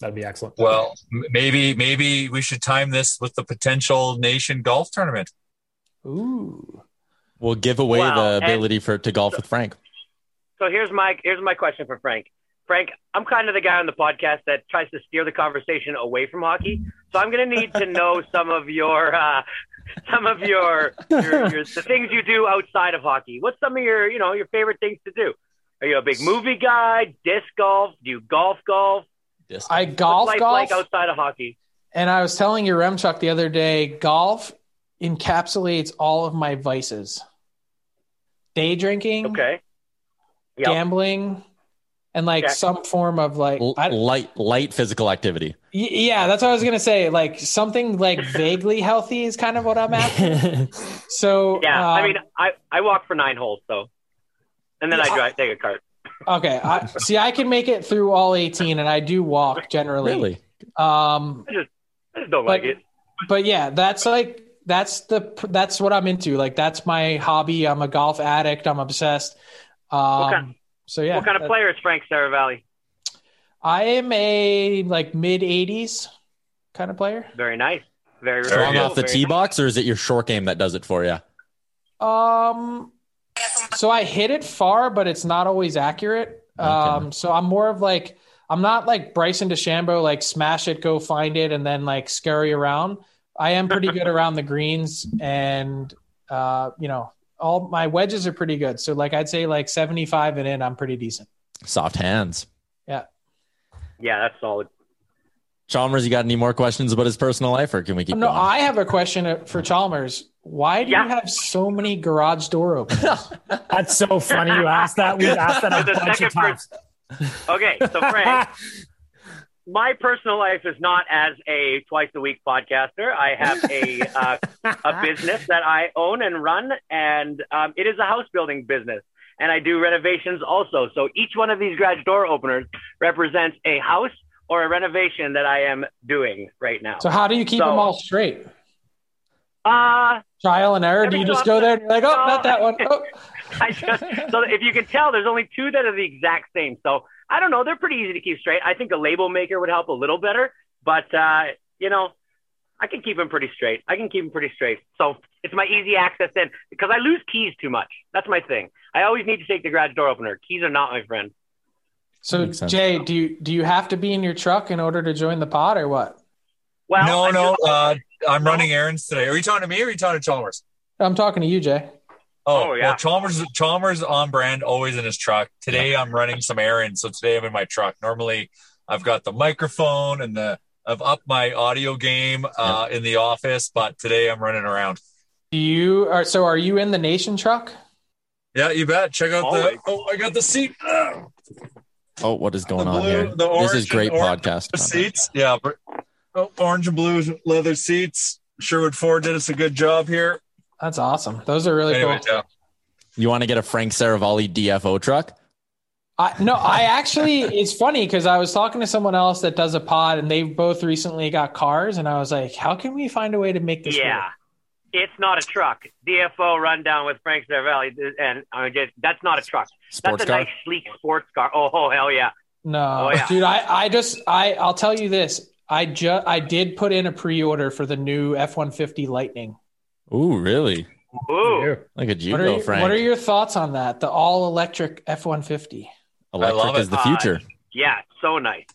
That'd be excellent. Well, maybe maybe we should time this with the potential nation golf tournament. Ooh. We'll give away the ability for to golf with Frank. So here's my here's my question for Frank. Frank, I'm kind of the guy on the podcast that tries to steer the conversation away from hockey. So I'm going to need to know some of your uh, some of your, your, your the things you do outside of hockey. What's some of your you know your favorite things to do? Are you a big movie guy? Disc golf? Do you golf golf? Disc. I golf What's life golf like outside of hockey. And I was telling Yaremchuk the other day, golf encapsulates all of my vices. Day drinking. Okay. Yep. Gambling and like Check. some form of like light light physical activity. Y- yeah, that's what I was gonna say. Like something like vaguely healthy is kind of what I'm after. so yeah, um, I mean, I I walk for nine holes, so and then I drive take a cart. Okay, I, see, I can make it through all 18, and I do walk generally. Really? Um, I just I just don't but, like it. But yeah, that's like that's the that's what I'm into. Like that's my hobby. I'm a golf addict. I'm obsessed. Um, what kind, so yeah. What kind of player is Frank Seravalli? I am a like mid 80s kind of player. Very nice. Very strong off the tee box, or is it your short game that does it for you? Um, so I hit it far, but it's not always accurate. Okay. Um, so I'm more of like I'm not like Bryson DeChambeau, like smash it, go find it, and then like scurry around. I am pretty good around the greens, and uh, you know, all my wedges are pretty good. So like I'd say like 75 and in, I'm pretty decent. Soft hands. Yeah. Yeah, that's solid. Chalmers, you got any more questions about his personal life, or can we keep? No, going? I have a question for Chalmers. Why do Yeah. you have so many garage door openers? That's so funny you asked that. We've asked that a The bunch of times. Okay, so Frank, my personal life is not as a twice a week podcaster. I have a uh, a business that I own and run, and um, it is a house building business. And I do renovations also. So each one of these garage door openers represents a house or a renovation that I am doing right now. So how do you keep So- them all straight? Uh, Trial and error. Do you just go there and you're like, oh, No. not that one. Oh. I just, so if you can tell, there's only two that are the exact same. So I don't know. They're pretty easy to keep straight. I think a label maker would help a little better, but uh, you know, I can keep them pretty straight. I can keep them pretty straight. So it's my easy access in because I lose keys too much. That's my thing. I always need to take the garage door opener. Keys are not my friend. So Jay, do you do you have to be in your truck in order to join the pod or what? Well, no, I no. do- Uh, I'm running errands today. Are you talking to me or are you talking to Chalmers? I'm talking to you, Jay. Oh, Oh, yeah. well, Chalmers Chalmers on brand, always in his truck. Today I'm running some errands, so today I'm in my truck. Normally I've got the microphone and the I've upped my audio game uh, in the office, but today I'm running around. Do you are so are you in the nation truck? Yeah, you bet. Check out Always. the. Oh, I got the seat. Ah, Oh, what is going The on here? the This is great podcast. Seats, yeah. Oh, orange and blue leather seats. Sherwood Ford did us a good job here. That's awesome. Those are really Anyway, cool. yeah. You want to get a Frank Seravalli DFO truck? I, no, I actually, it's funny because I was talking to someone else that does a pod and they both recently got cars. And I was like, how can we find a way to make this Yeah. work? It's not a truck. DFO rundown with Frank Seravalli, and I mean, just, that's not a truck. Sports that's a car? nice, sleek sports car. Oh, oh hell yeah! No, Oh, yeah. dude, I, I just, I, I'll tell you this. I just, I did put in a pre-order for the new F-150 Lightning. Ooh, really? Ooh, Look at you What are, your, Frank. what are your thoughts on that? The all-electric F-150. Electric is it. the future. Uh, yeah, so nice.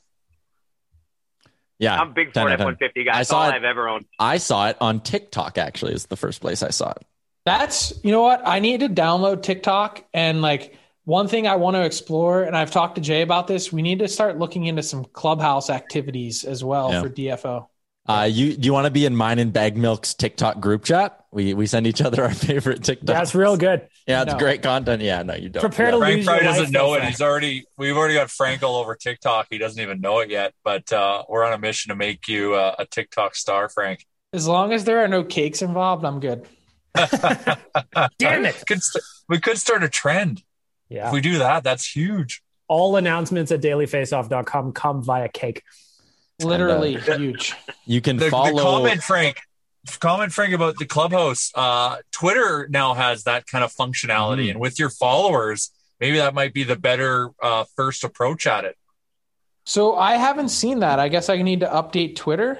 Yeah, I'm a big 10 Ford out of 10. F-150 guy. I saw all it. I've ever owned. I saw it on TikTok. Actually, is the first place I saw it. That's you know what I need to download TikTok and like one thing I want to explore and I've talked to Jay about this. We need to start looking into some clubhouse activities as well Yeah. for DFO. Uh, you do you want to be in mine and Baggedmilk's TikTok group chat? We we send each other our favorite TikTok. That's real good. Yeah, it's no. great content. Yeah, no, you don't. Prepare yeah. to Frank lose probably doesn't life, know it. He's already we've already got Frank all over TikTok. He doesn't even know it yet, but uh, we're on a mission to make you uh, a TikTok star, Frank. As long as there are no cakes involved, I'm good. Damn it! We could start a trend. Yeah, if we do that, that's huge. All announcements at dailyfaceoff.com come via cake. Literally and, uh, huge. You can the, follow. The comment, Frank. Comment, Frank, about the clubhouse. Uh, Twitter now has that kind of functionality, mm. and with your followers, maybe that might be the better uh, first approach at it. So I haven't seen that. I guess I need to update Twitter.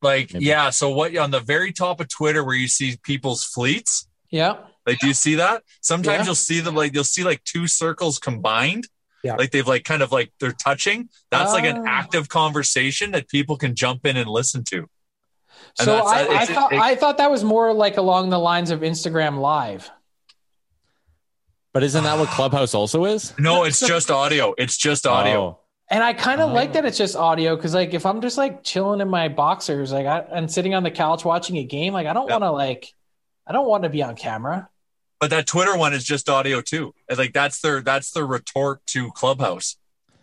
Like, maybe. yeah. So what on the very top of Twitter, where you see people's fleets? Yeah. Like, do you see that? Sometimes yeah. you'll see them like you'll see like two circles combined. Yeah. Like they've like kind of like they're touching. That's uh, like an Oh. active conversation that people can jump in and listen to. And so I, I thought it- I thought that was more like along the lines of Instagram Live. But isn't that what Clubhouse also is? No, it's just audio. It's just audio. Oh. And I kind of like that it's just audio because, like, if I'm just like chilling in my boxers, like, I, and sitting on the couch watching a game, like, I don't want to like, I don't want to be on camera. But that Twitter one is just audio too. And, Like that's their that's their retort to Clubhouse.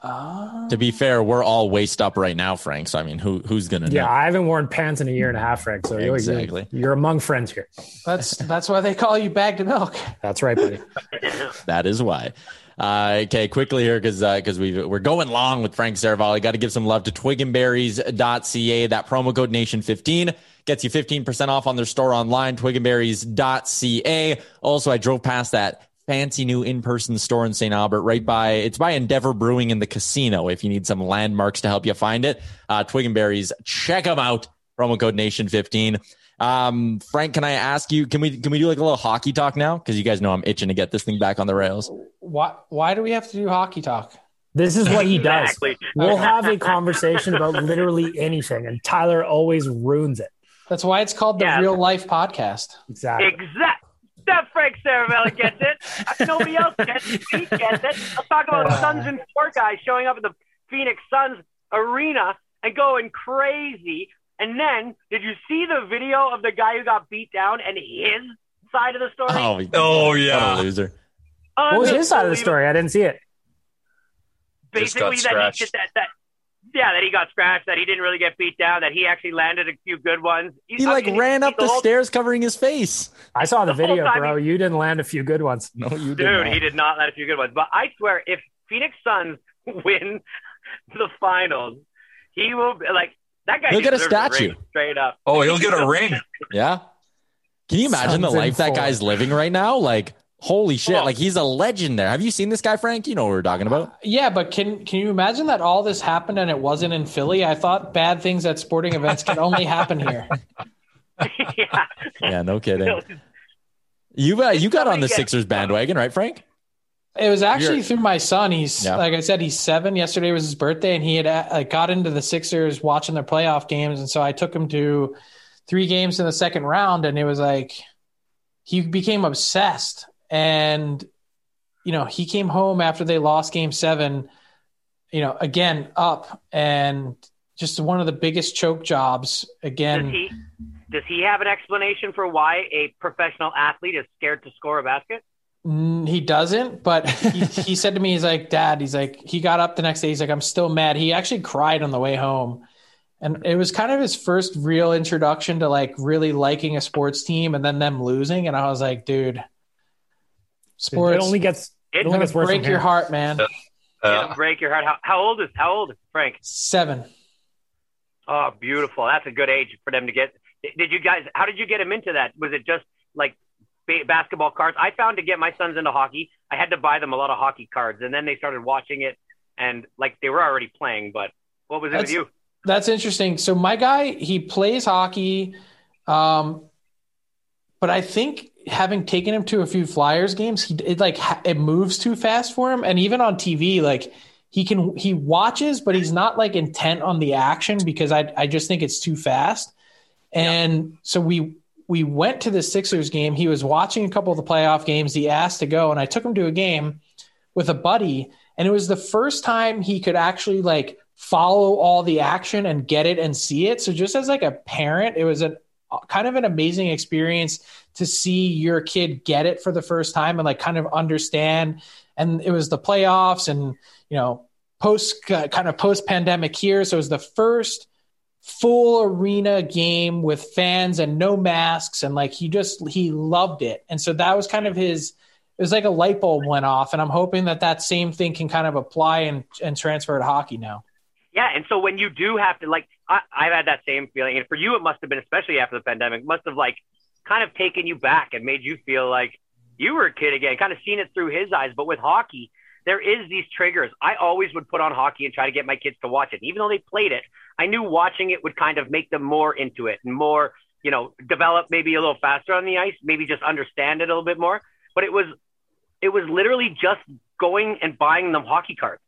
To be fair, we're all waist up right now, Frank. So I mean, who who's gonna know? Yeah, I haven't worn pants in a year and a half, Frank. So you're- Exactly. you're, you're among friends here. That's that's why they call you Baggedmilk. That's right, buddy. That is why. Uh, okay, quickly here because because we we're going long with Frank Seravalli. Got to give some love to twigandberries.ca. That promo code Nation15 gets you 15% off on their store online, twigandberries.ca. Also, I drove past that fancy new in-person store in St. Albert right by it's by Endeavor Brewing in the casino if you need some landmarks to help you find it. Uh, Twig and Berries, check them out. Promo code Nation15. Um, Frank, can I ask you, can we can we do like a little hockey talk now? Because you guys know I'm itching to get this thing back on the rails. Why why do we have to do hockey talk? This is what he does. Exactly. We'll have a conversation about literally anything, and Tyler always ruins it. That's why it's called the Yeah. Real Life Podcast. Exactly. Exact. That Frank Seravalli gets it. Nobody else gets it. He gets it. I'll talk about Suns and four guys showing up at the Phoenix Suns arena and going crazy. And then, did you see the video of the guy who got beat down and his side of the story? Oh, Oh yeah. what a loser. What was his side of the story? I didn't see it. Just got Basically, that he, scratched. that, that, yeah, that he got scratched, that he didn't really get beat down, that he actually landed a few good ones. He I like mean, ran up the whole- stairs covering his face. I saw the The video, time bro. You didn't land a few good ones. No, you did Dude, not. he did not land a few good ones. But I swear, if Phoenix Suns win the finals, he will be like that guy. He'll get a deserves statue. ring, straight up. Oh, he'll get a ring. Yeah. Can you imagine the life that guy's living right now? Like, holy shit! Like he's a legend there. Have you seen this guy, Frank? You know what we're talking about. Yeah, but can can you imagine that all this happened and it wasn't in Philly? I thought bad things at sporting events can only happen here. yeah. Yeah, no kidding. You uh, you got on the Sixers bandwagon, right, Frank? It was actually You're- through my son. He's Yeah. like I said, he's seven. Yesterday was his birthday, and he had uh, like, got into the Sixers watching their playoff games, and so I took him to three games in the second round, and it was like he became obsessed. And you know, he came home after they lost Game Seven. You know, again up and just one of the biggest choke jobs Does again. he does he have an explanation for why a professional athlete is scared to score a basket? Mm, He doesn't, but he, he said to me, he's like, Dad, he's like, he got up the next day. He's like, I'm still mad. He actually cried on the way home. And it was kind of his first real introduction to like really liking a sports team and then them losing. And I was like, dude, sports It only gets it It only gets worse. break your heart, man. It'll break your heart. How, how old is how old is Frank? Seven. Oh, beautiful. That's a good age for them to get. Did you guys? How did you get him into that? Was it just like ba- basketball cards? I found to get my sons into hockey, I had to buy them a lot of hockey cards, and then they started watching it, and like they were already playing. But what was it That's- with you? That's interesting. So my guy, he plays hockey, um, but I think having taken him to a few Flyers games, he it like it moves too fast for him, and even on TV, like he can he watches, but he's not like intent on the action because I I just think it's too fast. And so we we went to the Sixers game. He was watching a couple of the playoff games. He asked to go, and I took him to a game with a buddy, and it was the first time he could actually like follow all the action and get it and see it. So just as like a parent, it was a kind of an amazing experience to see your kid get it for the first time and like kind of understand. And it was the playoffs and you know post uh, kind of post pandemic here, so it was the first full arena game with fans and no masks. And like he just he loved it. And so that was kind of his it was like a light bulb went off. And i'm hoping that that same thing can kind of apply and and transfer to hockey now. Yeah. And so when you do have to like I, i've had that same feeling. And for you it must have been especially after the pandemic must have like kind of taken you back and made you feel like you were a kid again kind of seeing it through his eyes but with hockey there is these triggers. I always would put on hockey and try to get my kids to watch it. Even though they played it, I knew watching it would kind of make them more into it and more, you know, develop maybe a little faster on the ice, maybe just understand it a little bit more. But it was, it was literally just going and buying them hockey cards.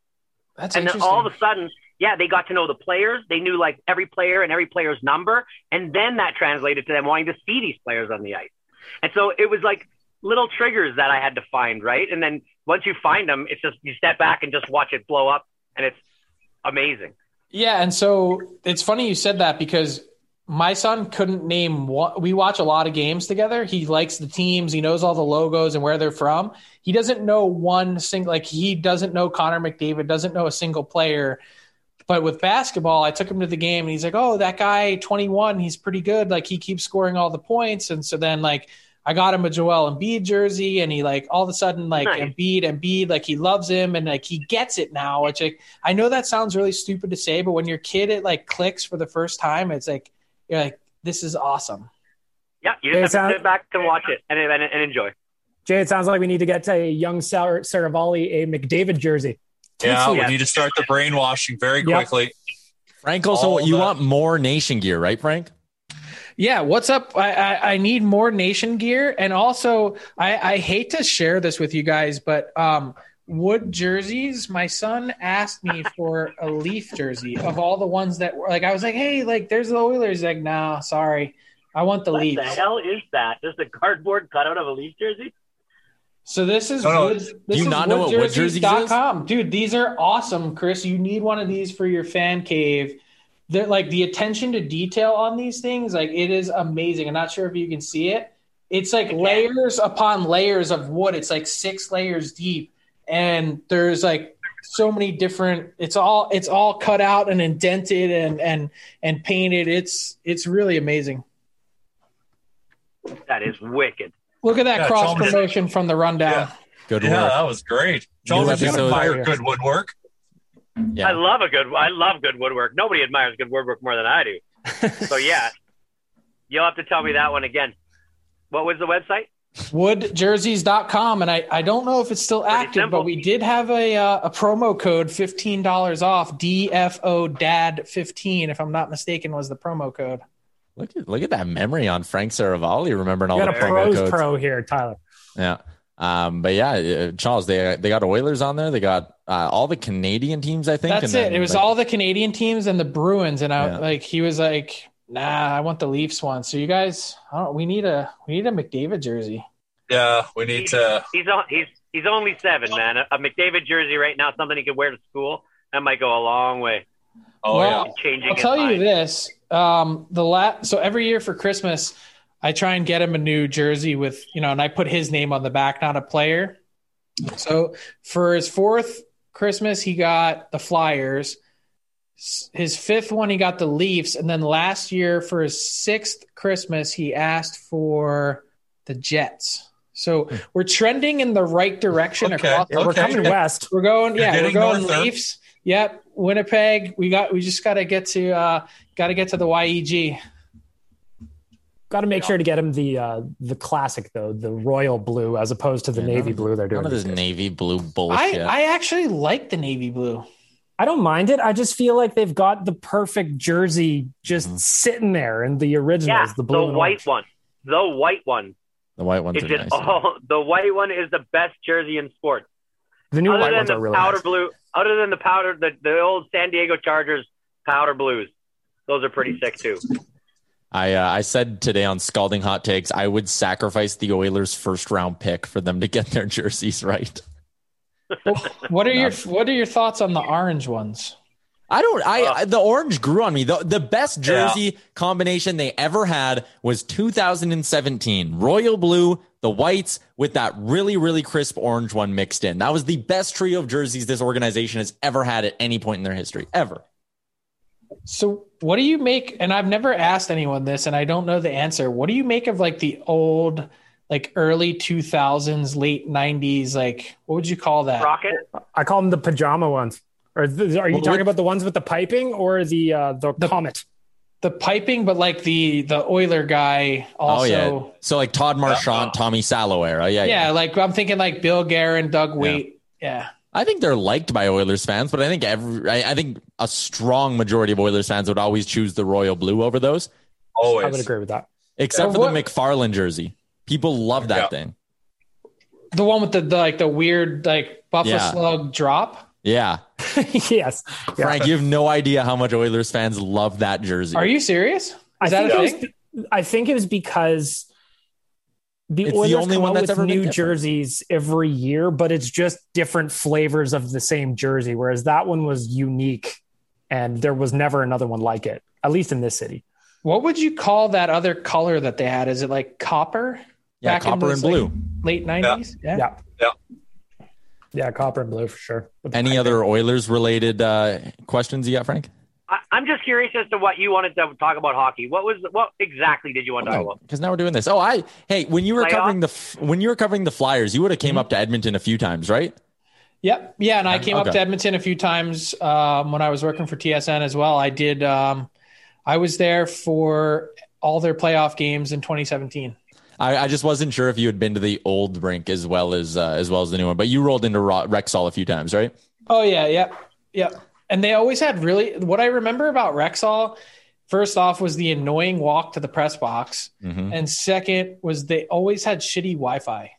That's and then all of a sudden, yeah, they got to know the players. They knew like every player and every player's number. And then that translated to them wanting to see these players on the ice. And so it was like little triggers that I had to find, right? And then once you find them, it's just you step back and just watch it blow up, and it's amazing. Yeah, and so it's funny you said that because my son couldn't name what we watch a lot of games together. He likes the teams, he knows all the logos and where they're from. He doesn't know one single like he doesn't know Connor McDavid, doesn't know a single player. But with basketball, I took him to the game and he's like, "Oh, that guy 21, he's pretty good. Like he keeps scoring all the points." And so then like I got him a Joel Embiid jersey, and he like all of a sudden like nice. Embiid, Embiid, like he loves him, and like he gets it now. Which like, I know that sounds really stupid to say, but when your kid it like clicks for the first time, it's like you're like, this is awesome. Yeah, you just have to sit back and watch it and, and, and, enjoy. Jay, it sounds like we need to get to a young Sarah Seravalli a McDavid jersey. Yeah, we need to start the brainwashing very quickly. Yep. Frank, also, you the- want more nation gear, right, Frank? Yeah, what's up? I, I, I, need more nation gear, and also I, I hate to share this with you guys, but um, wood jerseys. My son asked me for a Leaf jersey of all the ones that were like. I was like, hey, like there's the Oilers. Like, nah, sorry, I want the what Leafs. What the hell is that? Just a cardboard cutout of a Leaf jersey? So this is oh, wood, this you is not know what wood is? Dude, these are awesome, Chris. You need one of these for your fan cave the like the attention to detail on these things, like it is amazing. I'm not sure if you can see it. It's like layers upon layers of wood. It's like six layers deep, and there's like so many different. It's all it's all cut out and indented and and and painted. It's it's really amazing. That is wicked. Look at that yeah, cross promotion from the rundown. Yeah. Good yeah, work. that was great. Chalmers, you admire good woodwork. Yeah. I love a good. I love good woodwork. Nobody admires good woodwork more than I do. so yeah, you'll have to tell me that one again. What was the website? woodjerseys.com and I, I don't know if it's still Pretty active simple. but we did have a uh, a promo code $15 off dfo dad 15 if i'm not mistaken was the promo code look at look at that memory on frank seravalli remembering all the promo codes pro here tyler yeah um, but yeah, uh, Charles, they they got Oilers on there. They got uh, all the Canadian teams, I think. That's it. it was like, all the Canadian teams and the Bruins, and I yeah. like he was like, "Nah, I want the Leafs one." So you guys, we need a we need a McDavid jersey. Yeah, we need to. He's on. he's he's only seven, man. A, a McDavid jersey right now, something he could wear to school. That might go a long way. Oh well, yeah, changing. I'll tell mind. you this: um, the last so every year for Christmas I try and get him a new jersey with, you know, and I put his name on the back, not a player. So for his fourth Christmas, he got the Flyers. His fifth one, he got the Leafs. And then last year, for his sixth Christmas, he asked for the Jets. So we're trending in the right direction okay. across. Okay. We're coming west. We're going, yeah, we're going Leafs. Yep, Winnipeg. We got. We just got to get to. uh Got to get to the YEG. Got to make sure to get him the uh, the classic though, the royal blue, as opposed to the yeah, navy blue they're doing. None of this navy blue bullshit. I, I actually like the navy blue. I don't mind it. I just feel like they've got the perfect jersey just mm-hmm. sitting there, and the originals, yeah, the blue, the white orange. one, the white one. The white one is nice, all, the white one is the best jersey in sports. The new other white ones are really powder nice. blue. Other than the powder, the, the old San Diego Chargers powder blues, those are pretty sick too. I uh, I said today on Scalding Hot Takes I would sacrifice the Oilers' first round pick for them to get their jerseys right. what are your What are your thoughts on the orange ones? I don't. I uh, the orange grew on me. The the best jersey yeah. combination they ever had was 2017 royal blue, the whites with that really really crisp orange one mixed in. That was the best trio of jerseys this organization has ever had at any point in their history ever. So, what do you make? And I've never asked anyone this, and I don't know the answer. What do you make of like the old? like early 2000s, late 90s, like what would you call that? Rocket. I call them the pajama ones. Or th- are you well, talking about the ones with the piping or the uh, the, the comet? The piping, but like the the Oiler guy also. Oh yeah. So like Todd Marchant, uh, Tommy Salo era. Yeah, yeah. Yeah, like I'm thinking like Bill Guerin, Doug Weight. Yeah. yeah. I think they're liked by Oilers fans, but I think every I, I, think a strong majority of Oilers fans would always choose the royal blue over those. Always, I would agree with that. Except for what, the McFarlane jersey, people love that yeah. thing. The one with the, the, like the weird like Buffalo yeah. slug drop. Yeah. yes. Frank, you have no idea how much Oilers fans love that jersey. Are you serious? Is I think, it was, I think it was because the it's Oilers the only come one out with new jerseys every year, but it's just different flavors of the same jersey. Whereas that one was unique, and there was never another one like it, at least in this city. What would you call that other color that they had? Is it like copper? Yeah, copper and blue. Late nineties. Yeah. yeah. yeah. Yeah, copper and blue for sure. Any other Oilers related uh, questions you got, Frank? I, am just curious as to what you wanted to talk about hockey. What was what exactly did you want to oh, talk about? Because now we're doing this. Oh, I hey, when you were Playoff? covering the when you were covering the Flyers, you would have came mm-hmm. up to Edmonton a few times, right? Yep. Yeah, and I came okay. up to Edmonton a few times um, when I was working for TSN as well. I did. Um, I was there for all their playoff games in 2017. I, I, just wasn't sure if you had been to the old rink as well as uh, as well as the new one, but you rolled into Rexall a few times, right? Oh yeah, yep, yep. And they always had really what I remember about Rexall. First off, was the annoying walk to the press box, mm-hmm. and second was they always had shitty Wi-Fi.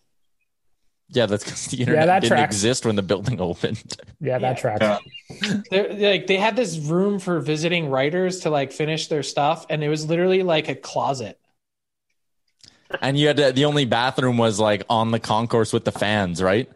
Yeah, that's because the internet yeah, that didn't tracks. exist when the building opened. Yeah, that yeah. tracks. They're, like they had this room for visiting writers to like finish their stuff, and it was literally like a closet and you had to, the only bathroom was like on the concourse with the fans, right?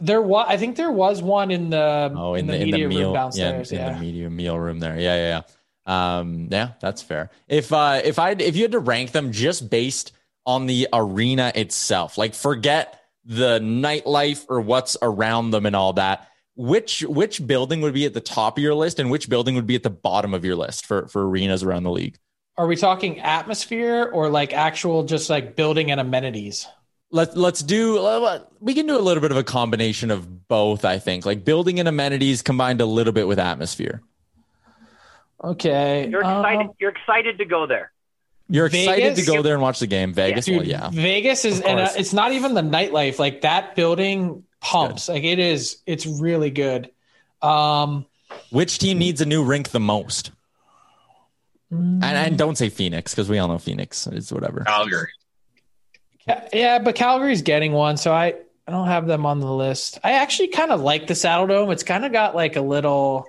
There was, I think there was one in the oh in, in the, the, media in the meal, room downstairs. Yeah, in, yeah. the media meal room there. Yeah, yeah, yeah. Um, yeah, that's fair. If uh, if I if you had to rank them just based on the arena itself, like forget the nightlife or what's around them and all that, which which building would be at the top of your list and which building would be at the bottom of your list for for arenas around the league? Are we talking atmosphere or like actual just like building and amenities? Let, let's do we can do a little bit of a combination of both i think. Like building and amenities combined a little bit with atmosphere. Okay you're excited um, you're excited to go there. You're excited Vegas? to go there and watch the game. Vegas Dude, well, yeah. Vegas is and uh, it's not even the nightlife. Like that building pumps. Like it is it's really good. Um which team needs a new rink the most and, and mm. don't say Phoenix because we all know Phoenix is whatever. Calgary. Yeah, but Calgary's getting one, so I, I don't have them on the list. I actually kind of like the Saddledome. It's kind of got like a little.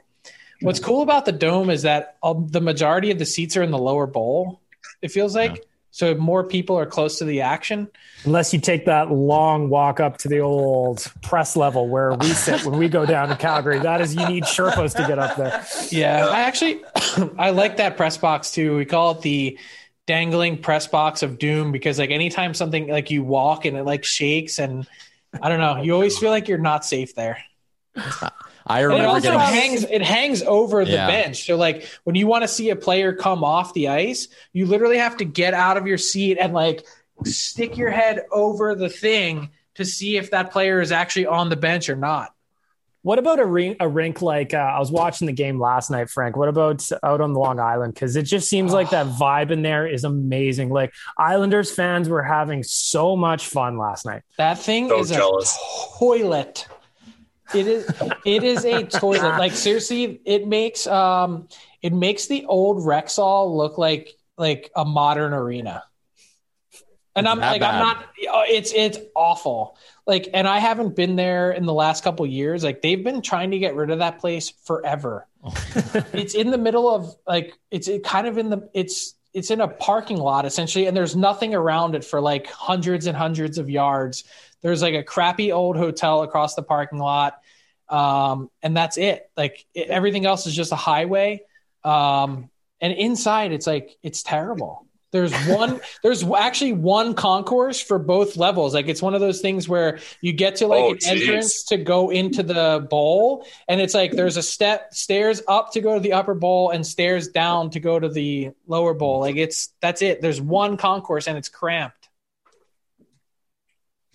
What's cool about the dome is that all, the majority of the seats are in the lower bowl. It feels like. Yeah. So more people are close to the action. Unless you take that long walk up to the old press level where we sit when we go down to Calgary. That is, you need Sherpas to get up there. Yeah, I actually, I like that press box too. We call it the dangling press box of doom because like anytime something like you walk and it like shakes and I don't know, you always feel like you're not safe there. I remember and it also getting... hangs it hangs over the yeah. bench. So like when you want to see a player come off the ice, you literally have to get out of your seat and like stick your head over the thing to see if that player is actually on the bench or not. What about a rink, a rink like uh, I was watching the game last night, Frank? What about out on Long Island? Because it just seems like that vibe in there is amazing. Like Islanders fans were having so much fun last night. That thing so is jealous. a toilet. It is it is a toilet. Like seriously, it makes um it makes the old Rexall look like like a modern arena. And I'm like bad. I'm not it's it's awful. Like and I haven't been there in the last couple years. Like they've been trying to get rid of that place forever. Oh. it's in the middle of like it's kind of in the it's it's in a parking lot essentially and there's nothing around it for like hundreds and hundreds of yards there's like a crappy old hotel across the parking lot. um, and that's it. Like it, everything else is just a highway. Um, and inside, it's like it's terrible. There's one. there's actually one concourse for both levels. Like it's one of those things where you get to like oh, an geez. entrance to go into the bowl, and it's like there's a step stairs up to go to the upper bowl and stairs down to go to the lower bowl. Like it's that's it. There's one concourse and it's cramped.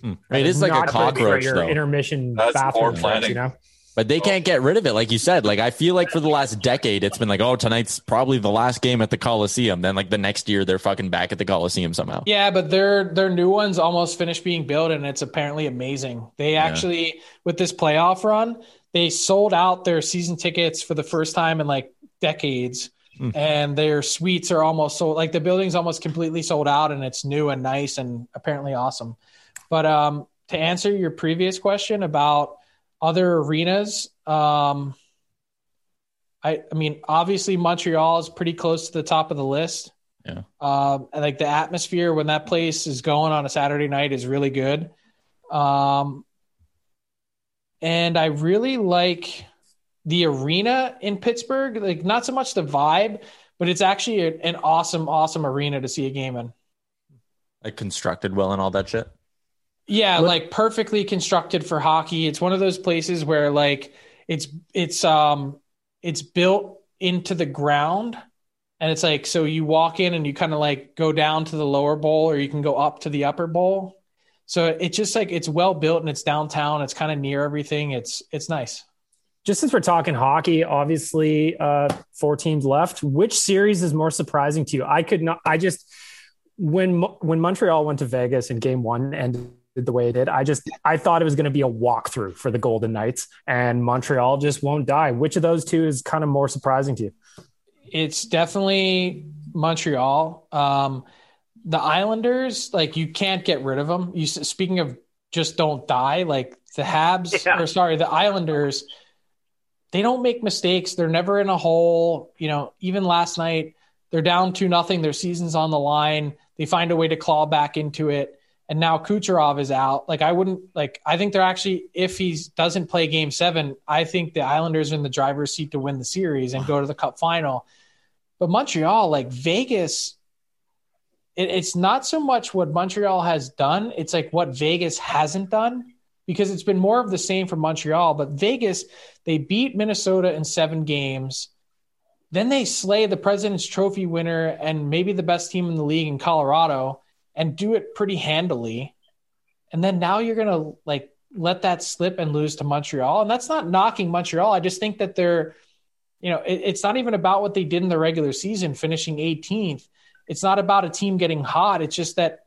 Hmm. It is like a cockroach. For your though. intermission That's bathroom, planning. you know. But they can't get rid of it, like you said. Like I feel like for the last decade, it's been like, oh, tonight's probably the last game at the Coliseum. Then like the next year, they're fucking back at the Coliseum somehow. Yeah, but their their new ones almost finished being built, and it's apparently amazing. They actually, yeah. with this playoff run, they sold out their season tickets for the first time in like decades, mm. and their suites are almost sold. Like the building's almost completely sold out, and it's new and nice and apparently awesome. But um, to answer your previous question about other arenas, um, I, I mean, obviously Montreal is pretty close to the top of the list. Yeah. Um, and like the atmosphere when that place is going on a Saturday night is really good. Um, and I really like the arena in Pittsburgh. Like not so much the vibe, but it's actually a, an awesome, awesome arena to see a game in. Like constructed well and all that shit. Yeah, what? like perfectly constructed for hockey. It's one of those places where like it's it's um it's built into the ground and it's like so you walk in and you kind of like go down to the lower bowl or you can go up to the upper bowl. So it's just like it's well built and it's downtown. It's kind of near everything. It's it's nice. Just since we're talking hockey, obviously uh, four teams left. Which series is more surprising to you? I could not. I just when when Montreal went to Vegas in Game One and the way it did. I just I thought it was going to be a walkthrough for the Golden Knights, and Montreal just won't die. Which of those two is kind of more surprising to you? It's definitely Montreal. Um, the Islanders, like you can't get rid of them. You speaking of just don't die, like the Habs yeah. or sorry, the Islanders. They don't make mistakes. They're never in a hole. You know, even last night, they're down to nothing. Their season's on the line. They find a way to claw back into it and now Kucherov is out. Like I wouldn't like I think they're actually if he doesn't play game 7, I think the Islanders are in the driver's seat to win the series and go to the cup final. But Montreal, like Vegas it, it's not so much what Montreal has done, it's like what Vegas hasn't done because it's been more of the same for Montreal, but Vegas they beat Minnesota in 7 games. Then they slay the President's Trophy winner and maybe the best team in the league in Colorado and do it pretty handily. And then now you're going to like let that slip and lose to Montreal. And that's not knocking Montreal. I just think that they're, you know, it, it's not even about what they did in the regular season, finishing 18th. It's not about a team getting hot. It's just that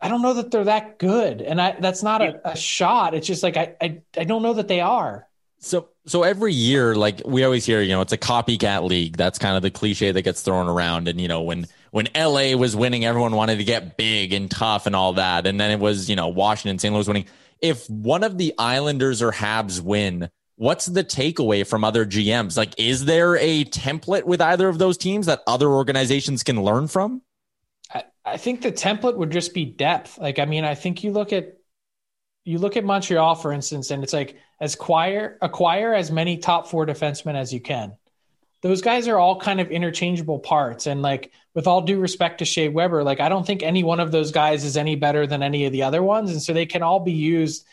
I don't know that they're that good. And I, that's not a, a shot. It's just like, I, I, I don't know that they are. So, so every year, like we always hear, you know, it's a copycat league. That's kind of the cliche that gets thrown around. And, you know, when, when LA was winning, everyone wanted to get big and tough and all that. And then it was, you know, Washington, St. Louis winning. If one of the Islanders or Habs win, what's the takeaway from other GMs? Like, is there a template with either of those teams that other organizations can learn from? I, I think the template would just be depth. Like, I mean, I think you look at you look at Montreal, for instance, and it's like as acquire acquire as many top four defensemen as you can those guys are all kind of interchangeable parts. And like, with all due respect to Shea Weber, like, I don't think any one of those guys is any better than any of the other ones. And so they can all be used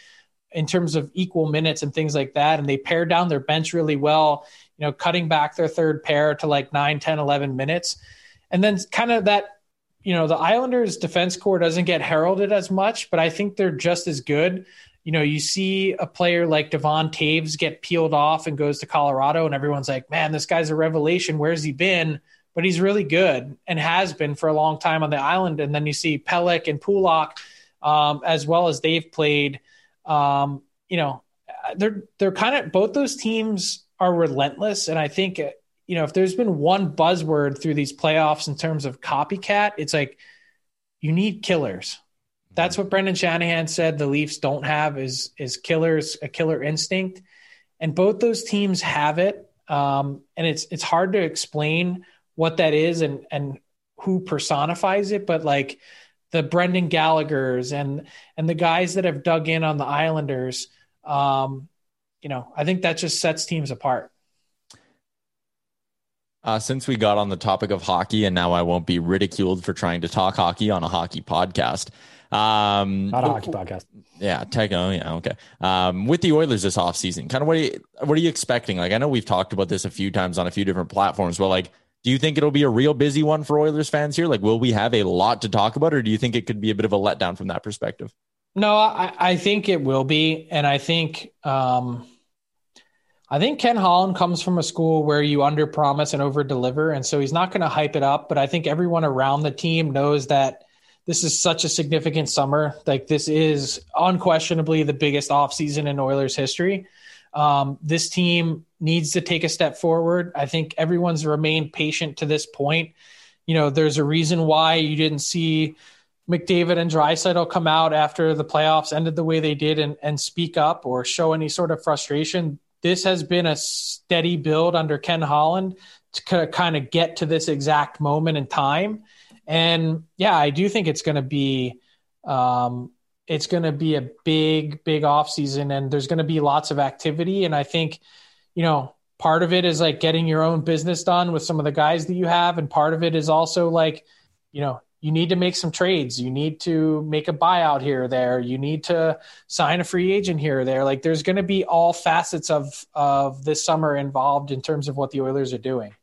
in terms of equal minutes and things like that. And they pare down their bench really well, you know, cutting back their third pair to like 9, 10, 11 minutes. And then kind of that, you know, the Islanders defense core doesn't get heralded as much, but I think they're just as good you know, you see a player like Devon Toews get peeled off and goes to Colorado, and everyone's like, man, this guy's a revelation. Where's he been? But he's really good and has been for a long time on the island. And then you see Pelech and Pulock, um, as well as they've played. Um, you know, they're they're kind of both those teams are relentless, and I think you know if there's been one buzzword through these playoffs in terms of copycat, it's like you need killers that's what Brendan Shanahan said the Leafs don't have is is killers a killer instinct, and both those teams have it. Um, and it's it's hard to explain what that is and and who personifies it, but like the Brendan Gallagher's and and the guys that have dug in on the Islanders, um, you know, I think that just sets teams apart. Uh, since we got on the topic of hockey, and now I won't be ridiculed for trying to talk hockey on a hockey podcast. Um, Not a hockey podcast. Yeah, technically, yeah, okay. Um, with the Oilers this offseason, kind of what are you, what are you expecting? Like, I know we've talked about this a few times on a few different platforms, but like, do you think it'll be a real busy one for Oilers fans here? Like, will we have a lot to talk about, or do you think it could be a bit of a letdown from that perspective? No, I, I think it will be, and I think um, I think Ken Holland comes from a school where you under promise and over deliver, and so he's not going to hype it up. But I think everyone around the team knows that this is such a significant summer. Like this is unquestionably the biggest offseason in Oilers history. Um, this team needs to take a step forward. I think everyone's remained patient to this point. You know, there's a reason why you didn't see McDavid and Draisaitl come out after the playoffs ended the way they did and, and speak up or show any sort of frustration. This has been a steady build under Ken Holland to kind of get to this exact moment in time. And yeah, I do think it's going to be um, it's going to be a big, big off season, and there's going to be lots of activity. And I think, you know, part of it is like getting your own business done with some of the guys that you have, and part of it is also like, you know, you need to make some trades. You need to make a buyout here or there. You need to sign a free agent here or there. Like there's going to be all facets of of this summer involved in terms of what the Oilers are doing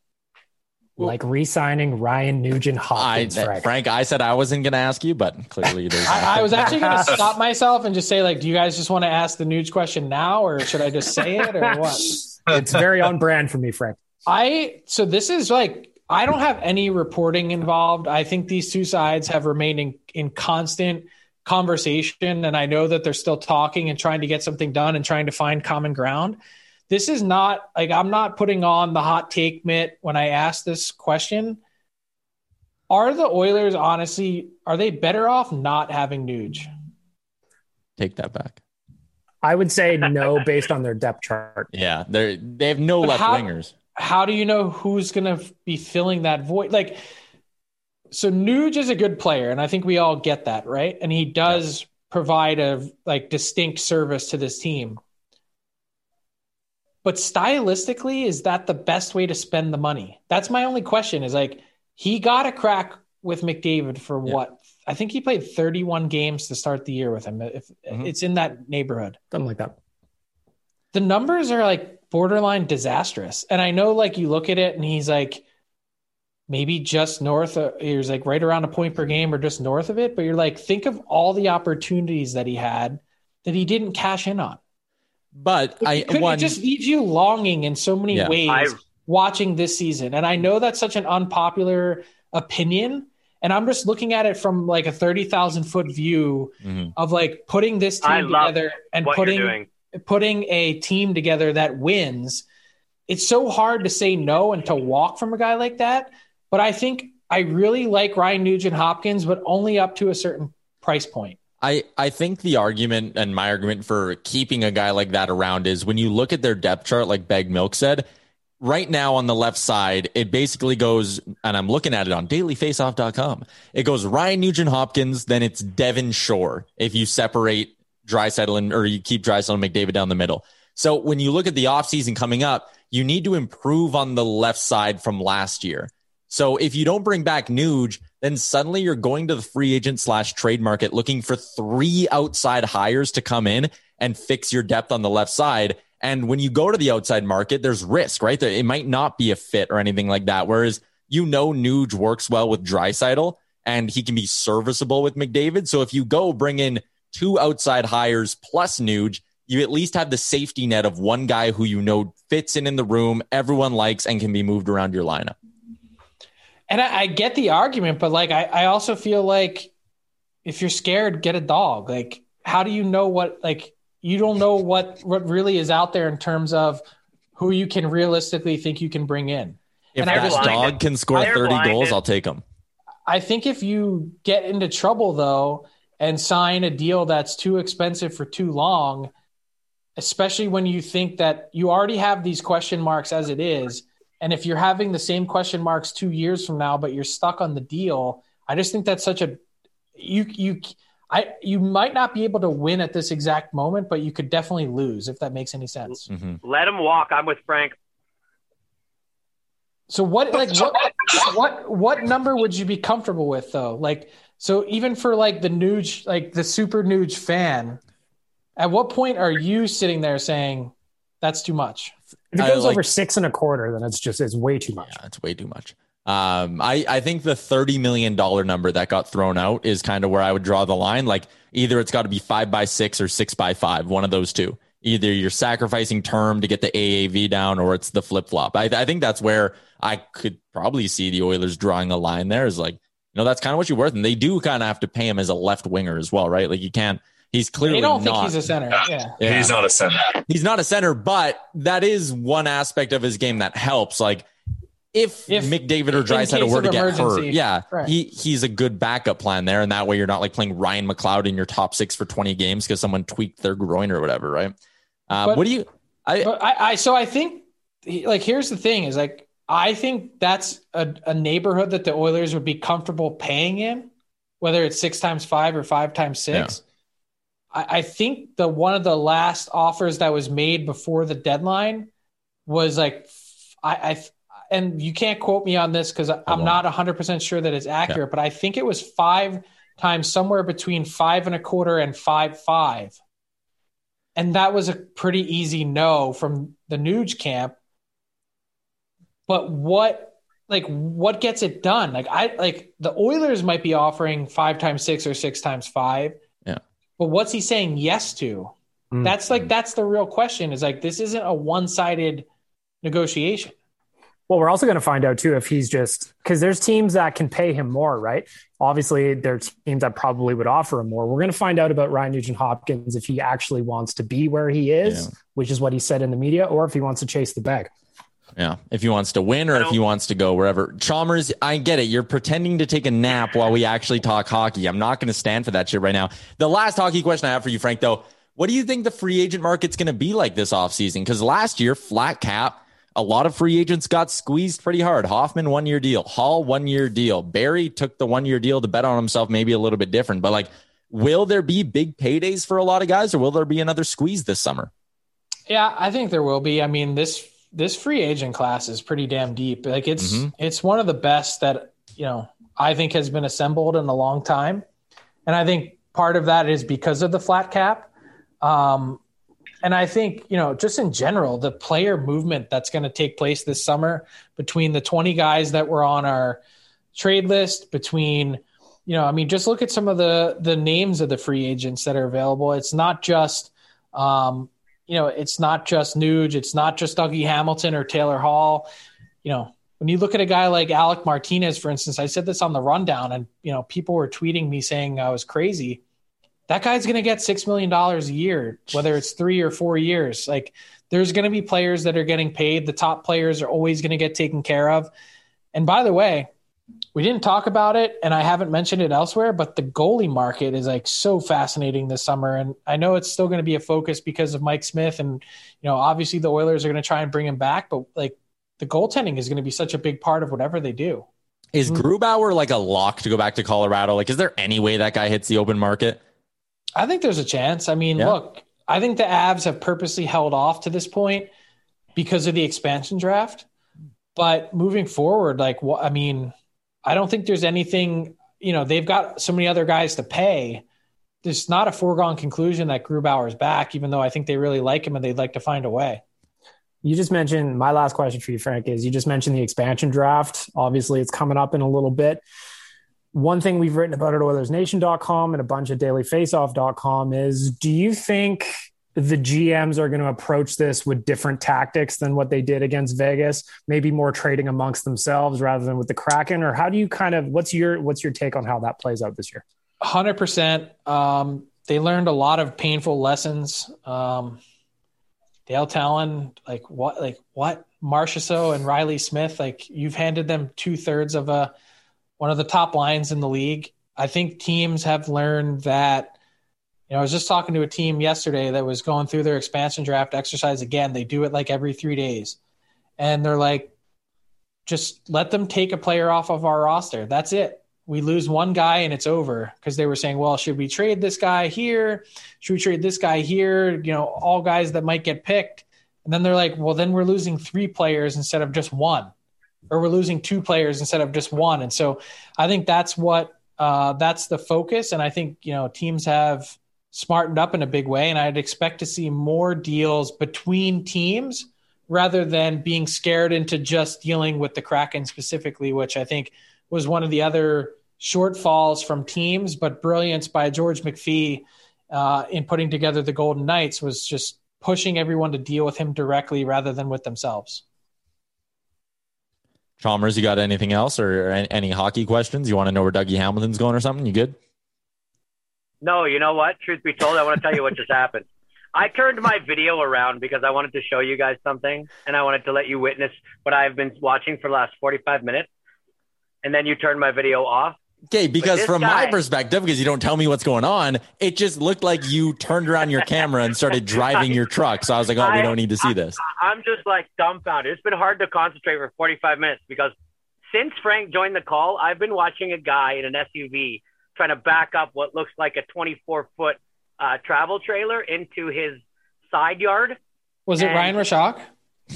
like re-signing Ryan Nugent Hopkins. I, Frank. Frank, I said I wasn't going to ask you, but clearly there's. I, I was actually going to stop myself and just say, like, do you guys just want to ask the Nuge question now, or should I just say it, or what? it's very on brand for me, Frank. I so this is like I don't have any reporting involved. I think these two sides have remained in, in constant conversation, and I know that they're still talking and trying to get something done and trying to find common ground this is not like I'm not putting on the hot take mitt when I ask this question. Are the Oilers honestly are they better off not having Nuge? Take that back. I would say no based on their depth chart. Yeah, they they have no but left how, wingers. How do you know who's going to be filling that void? Like, so Nuge is a good player, and I think we all get that, right? And he does yeah. provide a like distinct service to this team. But stylistically, is that the best way to spend the money? That's my only question. Is like he got a crack with McDavid for yeah. what? I think he played 31 games to start the year with him. If mm-hmm. it's in that neighborhood, something like that. The numbers are like borderline disastrous. And I know, like you look at it, and he's like maybe just north of he's like right around a point per game or just north of it. But you're like, think of all the opportunities that he had that he didn't cash in on. But it, I could, one, it just leaves you longing in so many yeah. ways I've, watching this season. And I know that's such an unpopular opinion. And I'm just looking at it from like a 30,000 foot view mm-hmm. of like putting this team together and putting putting a team together that wins. It's so hard to say no and to walk from a guy like that. But I think I really like Ryan Nugent Hopkins, but only up to a certain price point. I, I think the argument and my argument for keeping a guy like that around is when you look at their depth chart, like Baggedmilk said, right now on the left side, it basically goes, and I'm looking at it on dailyfaceoff.com. It goes Ryan Nugent Hopkins, then it's Devin Shore if you separate Draisaitl and or you keep Draisaitl and McDavid down the middle. So when you look at the offseason coming up, you need to improve on the left side from last year. So if you don't bring back Nuge, then suddenly you're going to the free agent slash trade market looking for three outside hires to come in and fix your depth on the left side. And when you go to the outside market, there's risk, right? It might not be a fit or anything like that. Whereas you know Nuge works well with Draisaitl and he can be serviceable with McDavid. So if you go bring in two outside hires plus Nuge, you at least have the safety net of one guy who you know fits in in the room, everyone likes, and can be moved around your lineup. And I, I get the argument, but like I, I also feel like if you're scared, get a dog. Like, how do you know what like you don't know what what really is out there in terms of who you can realistically think you can bring in. If and that dog can score 30 goals, I'll take him. I think if you get into trouble though and sign a deal that's too expensive for too long, especially when you think that you already have these question marks as it is, and if you're having the same question marks two years from now, but you're stuck on the deal, I just think that's such a you you. I you might not be able to win at this exact moment, but you could definitely lose if that makes any sense. Mm-hmm. Let him walk. I'm with Frank. So what like what what what number would you be comfortable with though? Like so even for like the Nuge like the super Nuge fan, at what point are you sitting there saying that's too much? If it goes like, over six and a quarter, then it's just it's way too much. Yeah, it's way too much. Um, I, I think the $30 million number that got thrown out is kind of where I would draw the line. Like either it's got to be five by six or six by five, one of those two. Either you're sacrificing term to get the AAV down or it's the flip flop. I, I think that's where I could probably see the Oilers drawing a line there is like, you know, that's kind of what you're worth. And they do kind of have to pay him as a left winger as well, right? Like you can't, he's clearly they don't not, think he's a center. Yeah. yeah. He's not a center. He's not a center, but that is one aspect of his game that helps. Like if, if McDavid or Draisaitl were to get hurt, yeah, right. he he's a good backup plan there, and that way you're not like playing Ryan McLeod in your top six for 20 games because someone tweaked their groin or whatever, right? Um, but, what do you? I, I, I so I think like here's the thing is like I think that's a, a neighborhood that the Oilers would be comfortable paying in, whether it's six times five or five times six. Yeah. I, I think the one of the last offers that was made before the deadline was like I, I and you can't quote me on this because I'm not 100% sure that it's accurate, but I think it was five times somewhere between five and a quarter and five five. And that was a pretty easy no from the Nuge camp. But what like what gets it done? Like I like the Oilers might be offering five times six or six times five. Yeah. But what's he saying yes to? Mm-hmm. That's like that's the real question. Is like this isn't a one-sided negotiation. Well, we're also going to find out too if he's just because there's teams that can pay him more, right? Obviously, there are teams that probably would offer him more. We're going to find out about Ryan Nugent Hopkins if he actually wants to be where he is, yeah. which is what he said in the media, or if he wants to chase the bag. Yeah, if he wants to win or if he wants to go wherever. Chalmers, I get it. You're pretending to take a nap while we actually talk hockey. I'm not going to stand for that shit right now. The last hockey question I have for you, Frank, though, what do you think the free agent market's going to be like this offseason? Because last year, flat cap, a lot of free agents got squeezed pretty hard. Hoffman, one year deal. Hall, one year deal. Barrie took the one year deal to bet on himself, maybe a little bit different. But like, will there be big paydays for a lot of guys or will there be another squeeze this summer? Yeah, I think there will be. I mean, this this free agent class is pretty damn deep. Like it's mm-hmm. it's one of the best that, you know, I think has been assembled in a long time. And I think part of that is because of the flat cap. Um, and I think, you know, just in general, the player movement that's going to take place this summer between the 20 guys that were on our trade list, between, you know, I mean, just look at some of the the names of the free agents that are available. It's not just, um, you know, it's not just Nuge, it's not just Dougie Hamilton or Taylor Hall. You know, when you look at a guy like Alec Martinez, for instance, I said this on the rundown, and you know, people were tweeting me saying I was crazy that guy's going to get $6 million a year, whether it's three or four years. Like, there's going to be players that are getting paid. The top players are always going to get taken care of. And by the way, we didn't talk about it and I haven't mentioned it elsewhere, but the goalie market is like so fascinating this summer. And I know it's still going to be a focus because of Mike Smith. And, you know, obviously the Oilers are going to try and bring him back, but like the goaltending is going to be such a big part of whatever they do. Is mm-hmm. Grubauer like a lock to go back to Colorado? Like, is there any way that guy hits the open market? I think there's a chance. I mean, yeah. look, I think the Avs have purposely held off to this point because of the expansion draft. But moving forward, like, what I mean, I don't think there's anything. You know, they've got so many other guys to pay. There's not a foregone conclusion that Grubauer's back, even though I think they really like him and they'd like to find a way. You just mentioned my last question for you, Frank, is you just mentioned the expansion draft. Obviously, it's coming up in a little bit one thing we've written about at OilersNation.com and a bunch at DailyFaceoff.com is do you think the GMs are going to approach this with different tactics than what they did against Vegas? Maybe more trading amongst themselves rather than with the Kraken, or how do you kind of what's your what's your take on how that plays out this year? Hundred um, percent. They learned a lot of painful lessons. Um, Dale Tallon, like what, like what, Marchessault and Reilly Smith, like you've handed them two thirds of a one of the top lines in the league. I think teams have learned that. You know, I was just talking to a team yesterday that was going through their expansion draft exercise again. They do it like every three days. And they're like, just let them take a player off of our roster. That's it. we lose one guy and it's over because they were saying, well, should we trade this guy here? Should we trade this guy here? You know, all guys that might get picked. And then they're like, well, then we're losing three players instead of just one, or we're losing two players instead of just one. And so I think that's what uh, that's the focus. And I think you know teams have smartened up in a big way, and I'd expect to see more deals between teams rather than being scared into just dealing with the Kraken specifically, which I think was one of the other shortfalls from teams, but brilliance by George McPhee uh, in putting together the Golden Knights was just pushing everyone to deal with him directly rather than with themselves. Chalmers, you got anything else or any hockey questions? You want to know where Dougie Hamilton's going or something? You good? No, you know what? Truth be told, I want to tell you what just happened. I turned my video around because I wanted to show you guys something and I wanted to let you witness what I've been watching for the last 45 minutes. And then you turned my video off. Okay, because from guy, my perspective, because you don't tell me what's going on, it just looked like you turned around your camera and started driving your truck. So I was like, oh, we don't need to see this. I, I'm just like dumbfounded. It's been hard to concentrate for 45 minutes because since Frank joined the call, I've been watching a guy in an SUV trying to back up what looks like a 24 foot uh, travel trailer into his side yard. Was it and, Ryan Rishaug?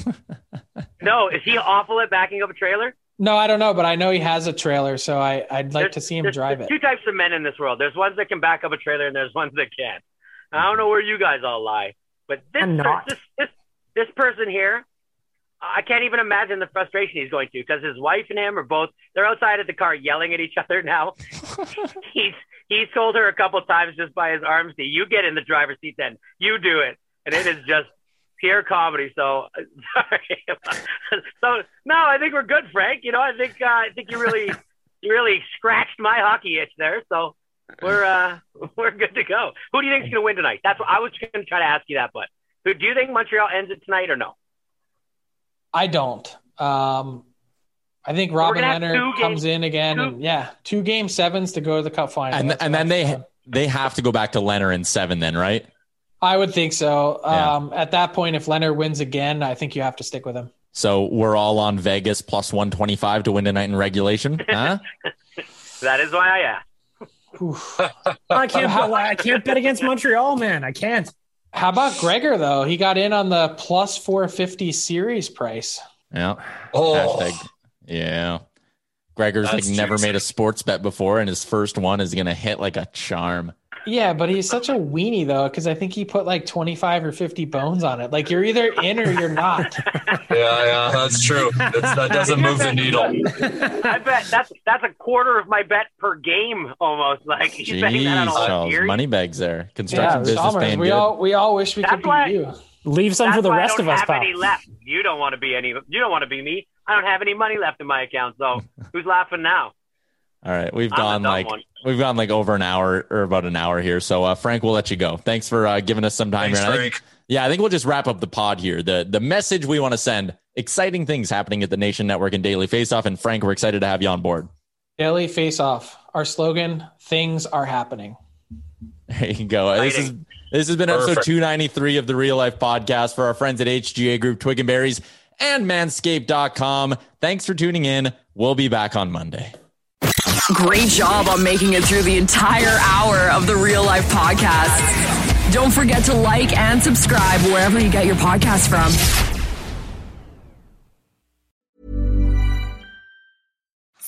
no, is he awful at backing up a trailer? No, I don't know, but I know he has a trailer, so I, I'd like there's, to see him drive it. Two types of men in this world. There's ones that can back up a trailer, and there's ones that can't. I don't know where you guys all lie, but this this, this this person here, I can't even imagine the frustration he's going to because his wife and him are both they're outside of the car yelling at each other now. he's he's told her a couple times just by his arms, "You get in the driver's seat, then you do it," and it is just pure comedy. So sorry. so no, I think we're good, Frank. You know, I think uh, I think you really you really scratched my hockey itch there. So we're uh, we're good to go. Who do you think is going to win tonight? That's what I was going to try to ask you that, but who do you think Montreal ends it tonight or no? I don't. Um, I think Robin Lehner comes in again, two. and yeah, two game sevens to go to the Cup final, and, and then they they have to go back to Lehner in seven, then right? I would think so. Yeah. Um, at that point, if Lehner wins again, I think you have to stick with him. So we're all on Vegas plus one twenty five to win tonight in regulation, huh? that is why I asked. I can't. I can't bet against Montreal, man. I can't. How about Gregor though? He got in on the plus four fifty series price. Yeah. Oh. Hashtag, yeah. Gregor's That's like never made a sports bet before, and his first one is gonna hit like a charm. Yeah, but he's such a weenie though, because I think he put like twenty five or fifty bones on it. Like you're either in or you're not. yeah, yeah, that's true. That's, that doesn't move the needle. I bet that's that's a quarter of my bet per game almost. Like he's Jeez, betting that on a money bags there. Construction yeah, business paying we good. all we all wish we that's could be you. Leave some for the rest of us, pal. Any left. You don't want to be any. You don't want to be me. I don't have any money left in my account. So who's laughing now? All right, we've gone like one. we've gone like over an hour or about an hour here. So uh, Frank, we'll let you go. Thanks for uh, giving us some time Thanks, here. Frank. I think, yeah, I think we'll just wrap up the pod here. The the message we want to send: exciting things happening at the Nation Network and Daily Faceoff. And Frank, we're excited to have you on board. Daily Faceoff. Our slogan: Things are happening. There you go. Exciting. This is this has been Perfect. episode 293 of the Real Life Podcast for our friends at HGA Group, Twig and Berries, and Manscaped.com. Thanks for tuning in. We'll be back on Monday. Great job on making it through the entire hour of the Real Life Podcast. Don't forget to like and subscribe wherever you get your podcast from.